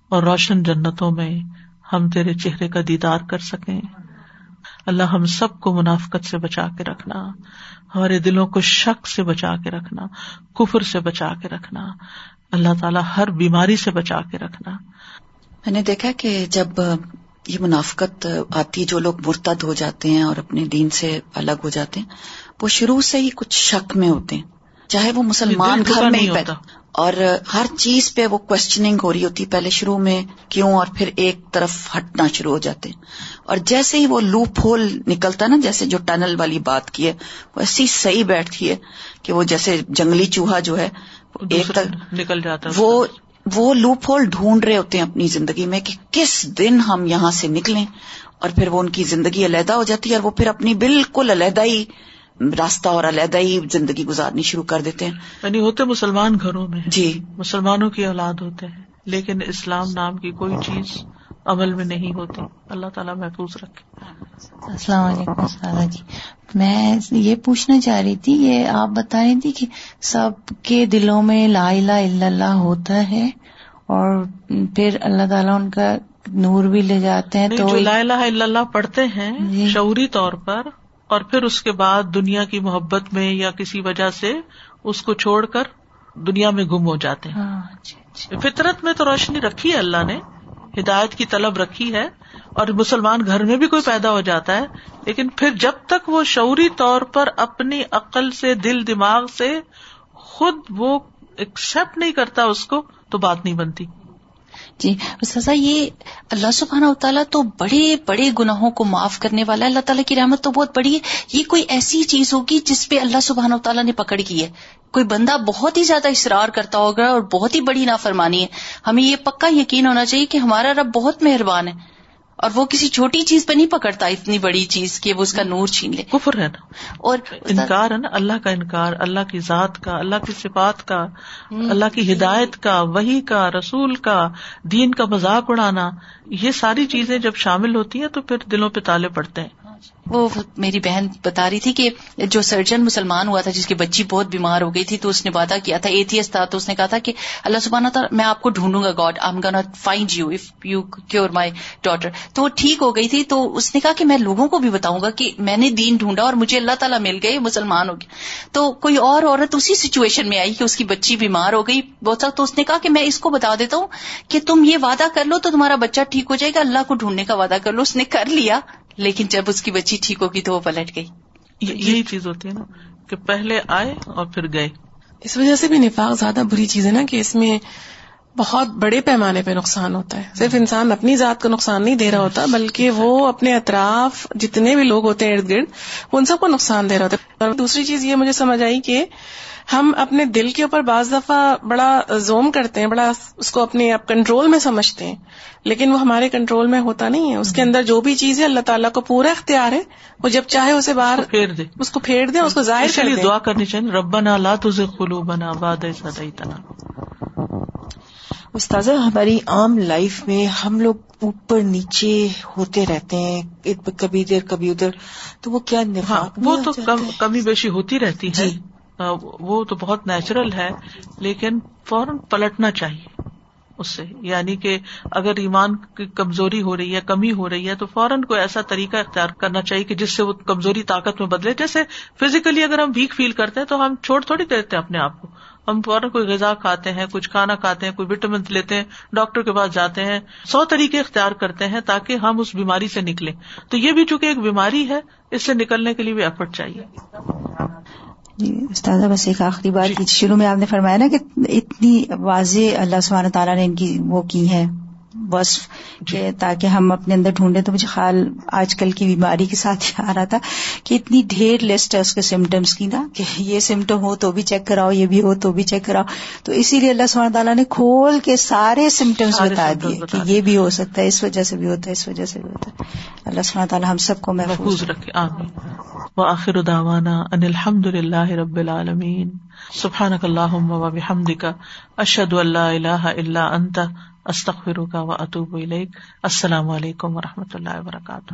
Speaker 1: اور روشن جنتوں میں ہم تیرے چہرے کا دیدار کر سکیں۔ اللہ ہم سب کو منافقت سے بچا کے رکھنا، ہمارے دلوں کو شک سے بچا کے رکھنا، کفر سے بچا کے رکھنا، اللہ تعالیٰ ہر بیماری سے بچا کے رکھنا۔
Speaker 4: میں نے دیکھا کہ جب یہ منافقت آتی جو لوگ مرتد ہو جاتے ہیں اور اپنے دین سے الگ ہو جاتے ہیں وہ شروع سے ہی کچھ شک میں ہوتے ہیں۔ چاہے وہ مسلمان گھر میں ہی پیدا اور ہر چیز پہ وہ کوشچننگ ہو رہی ہوتی پہلے شروع میں کیوں اور پھر ایک طرف ہٹنا شروع ہو جاتے۔ اور جیسے ہی وہ لوپ ہول نکلتا نا جیسے جو ٹنل والی بات کی ہے وہ ایسی صحیح بیٹھتی ہے کہ وہ جیسے جنگلی چوہا جو ہے ایک
Speaker 1: نکل جاتا
Speaker 4: وہ وہ لوپ ہول ڈھونڈ رہے ہوتے ہیں اپنی زندگی میں کہ کس دن ہم یہاں سے نکلیں اور پھر وہ ان کی زندگی علیحدہ ہو جاتی ہے اور وہ پھر اپنی بالکل علیحدہ ہی راستہ اور علیحدہ ہی زندگی گزارنی شروع کر دیتے ہیں۔
Speaker 1: یعنی ہوتے مسلمان گھروں میں۔
Speaker 4: جی۔
Speaker 1: مسلمانوں کی اولاد ہوتے ہیں لیکن اسلام نام کی کوئی چیز عمل میں نہیں ہوتی اللہ تعالیٰ محفوظ رکھے۔
Speaker 5: السلام علیکم سادہ جی۔ میں یہ پوچھنا چاہ رہی تھی یہ آپ بتا رہی تھی کہ سب کے دلوں میں لا الہ الا اللہ ہوتا ہے اور پھر اللہ تعالیٰ ان کا نور بھی لے جاتے ہیں تو
Speaker 1: لا الہ الا اللہ پڑھتے ہیں
Speaker 5: جی۔
Speaker 1: شعوری طور پر اور پھر اس کے بعد دنیا کی محبت میں یا کسی وجہ سے اس کو چھوڑ کر دنیا میں گم ہو جاتے ہیں۔
Speaker 5: ہاں، اچھا، اچھا۔
Speaker 1: فطرت میں تو روشنی رکھی ہے اللہ نے۔ ہدایت کی طلب رکھی ہے اور مسلمان گھر میں بھی کوئی پیدا ہو جاتا ہے، لیکن پھر جب تک وہ شعوری طور پر اپنی عقل سے، دل دماغ سے خود وہ ایکسپٹ نہیں کرتا اس کو، تو بات نہیں بنتی۔
Speaker 5: جی سزا یہ اللہ سبحانہ تعالیٰ تو بڑے بڑے گناہوں کو معاف کرنے والا ہے۔ اللہ تعالیٰ کی رحمت تو بہت بڑی ہے۔ یہ کوئی ایسی چیز ہوگی جس پہ اللہ سبحانہ تعالیٰ نے پکڑ کی ہے۔ کوئی بندہ بہت ہی زیادہ اشرار کرتا ہوگا اور بہت ہی بڑی نافرمانی ہے۔ ہمیں یہ پکا یقین ہونا چاہیے کہ ہمارا رب بہت مہربان ہے۔ اور وہ کسی چھوٹی چیز پہ نہیں پکڑتا اتنی بڑی چیز کہ وہ اس کا نور چھین لے۔
Speaker 1: کفر ہے نا؟
Speaker 5: اور
Speaker 1: انکار ہے نا؟ اللہ کا انکار اللہ کی ذات کا اللہ کی صفات کا اللہ کی ہدایت کا وہی کا رسول کا دین کا مذاق اڑانا یہ ساری چیزیں جب شامل ہوتی ہیں تو پھر دلوں پہ تالے پڑتے ہیں۔
Speaker 5: وہ میری بہن بتا رہی تھی کہ جو سرجن مسلمان ہوا تھا، جس کی بچی بہت بیمار ہو گئی تھی، تو اس نے وعدہ کیا تھا ایتھیس تھا، تو اس نے کہا تھا کہ اللہ سبحانہ تھا میں آپ کو ڈھونڈوں گا، God I am find you if you cure my daughter تو وہ ٹھیک ہو گئی تھی، تو اس نے کہا کہ میں لوگوں کو بھی بتاؤں گا کہ میں نے دین ڈھونڈا اور مجھے اللہ تعالیٰ مل گئے مسلمان ہو گیا تو کوئی اور عورت اسی سچویشن میں آئی کہ اس کی بچی بیمار ہو گئی، بہت تو اس نے کہا کہ میں اس کو بتا دیتا ہوں کہ تم یہ وعدہ کر لو تو تمہارا بچہ ٹھیک ہو جائے گا، اللہ کو ڈھونڈنے کا وعدہ کر لو، اس نے کر لیا۔ لیکن جب اس کی بچی ٹھیک ہوگی تو وہ پلٹ گئی۔
Speaker 1: یہی چیز ہوتی ہے نا کہ پہلے آئے اور پھر گئے۔
Speaker 6: اس وجہ سے بھی نفاق زیادہ بری چیز ہے نا کہ اس میں بہت بڑے پیمانے پہ نقصان ہوتا ہے۔ صرف انسان اپنی ذات کو نقصان نہیں دے رہا ہوتا بلکہ وہ اپنے اطراف جتنے بھی لوگ ہوتے ہیں ارد گرد وہ ان سب کو نقصان دے رہا ہوتا ہے۔ اور دوسری چیز یہ مجھے سمجھ آئی کہ ہم اپنے دل کے اوپر بعض دفعہ بڑا زوم کرتے ہیں بڑا اس کو اپنے آپ کنٹرول میں سمجھتے ہیں لیکن وہ ہمارے کنٹرول میں ہوتا نہیں ہے۔ اس کے اندر جو بھی چیز ہے اللہ تعالیٰ کو پورا اختیار ہے۔ وہ جب چاہے اسے باہر
Speaker 1: پھیر دے۔
Speaker 6: اس کو پھیر دیں اس کو ظاہر کر دیں
Speaker 1: دعا کرنی چاہیے ربا نا لا تجھے خلو بنا باد تنا
Speaker 3: استاذہ ہماری عام لائف میں ہم لوگ اوپر نیچے ہوتے رہتے ہیں کبھی ادھر کبھی ادھر تو وہ کیا نفاق
Speaker 1: وہ تو کمی بیشی ہوتی رہتی ہے۔ وہ تو بہت نیچرل ہے لیکن فوراً پلٹنا چاہیے اس سے۔ یعنی کہ اگر ایمان کی کمزوری ہو رہی ہے کمی ہو رہی ہے تو فوراً کوئی ایسا طریقہ اختیار کرنا چاہیے کہ جس سے وہ کمزوری طاقت میں بدلے۔ جیسے فزیکلی اگر ہم ویک فیل کرتے ہیں تو ہم چھوڑ تھوڑی دیتے ہیں اپنے آپ کو۔ ہم فوراً کوئی غذا کھاتے ہیں کچھ کھانا کھاتے ہیں کوئی وٹامن لیتے ہیں ڈاکٹر کے پاس جاتے ہیں سو طریقے اختیار کرتے ہیں تاکہ ہم اس بیماری سے نکلیں۔ تو یہ بھی چونکہ ایک بیماری ہے اس سے نکلنے کے لیے بھی ایفرٹ چاہیے۔
Speaker 7: جی استاذہ بس ایک آخری بات جی۔ شروع میں آپ نے فرمایا نا کہ اتنی واضح اللہ سبحانہ تعالیٰ نے ان کی وہ کی ہے۔ وصف کہ تاکہ ہم اپنے اندر ڈھونڈیں تو مجھے خیال آج کل کی بیماری کے ساتھ ہی آ رہا تھا کہ اتنی ڈھیر لسٹ ہے اس کے سمٹمس کی نا کہ یہ سمٹم ہو تو بھی چیک کراؤ یہ بھی ہو تو بھی چیک کراؤ۔ تو اسی لیے اللہ سبحانہ تعالیٰ نے کھول کے سارے سمٹمس بتا دیے کہ یہ بھی ہو سکتا ہے اس وجہ سے بھی ہوتا ہے اس وجہ سے بھی ہوتا ہے۔ اللہ سبحانہ تعالیٰ ہم سب کو محفوظ
Speaker 1: رکھے۔ وآخر دعوانا ان الحمد للہ رب العالمین۔ سبحانک اللہم و بحمدک اشہد ان لا الہ الا استخر و اطوب السلام علیکم و رحمۃ اللہ وبرکاتہ.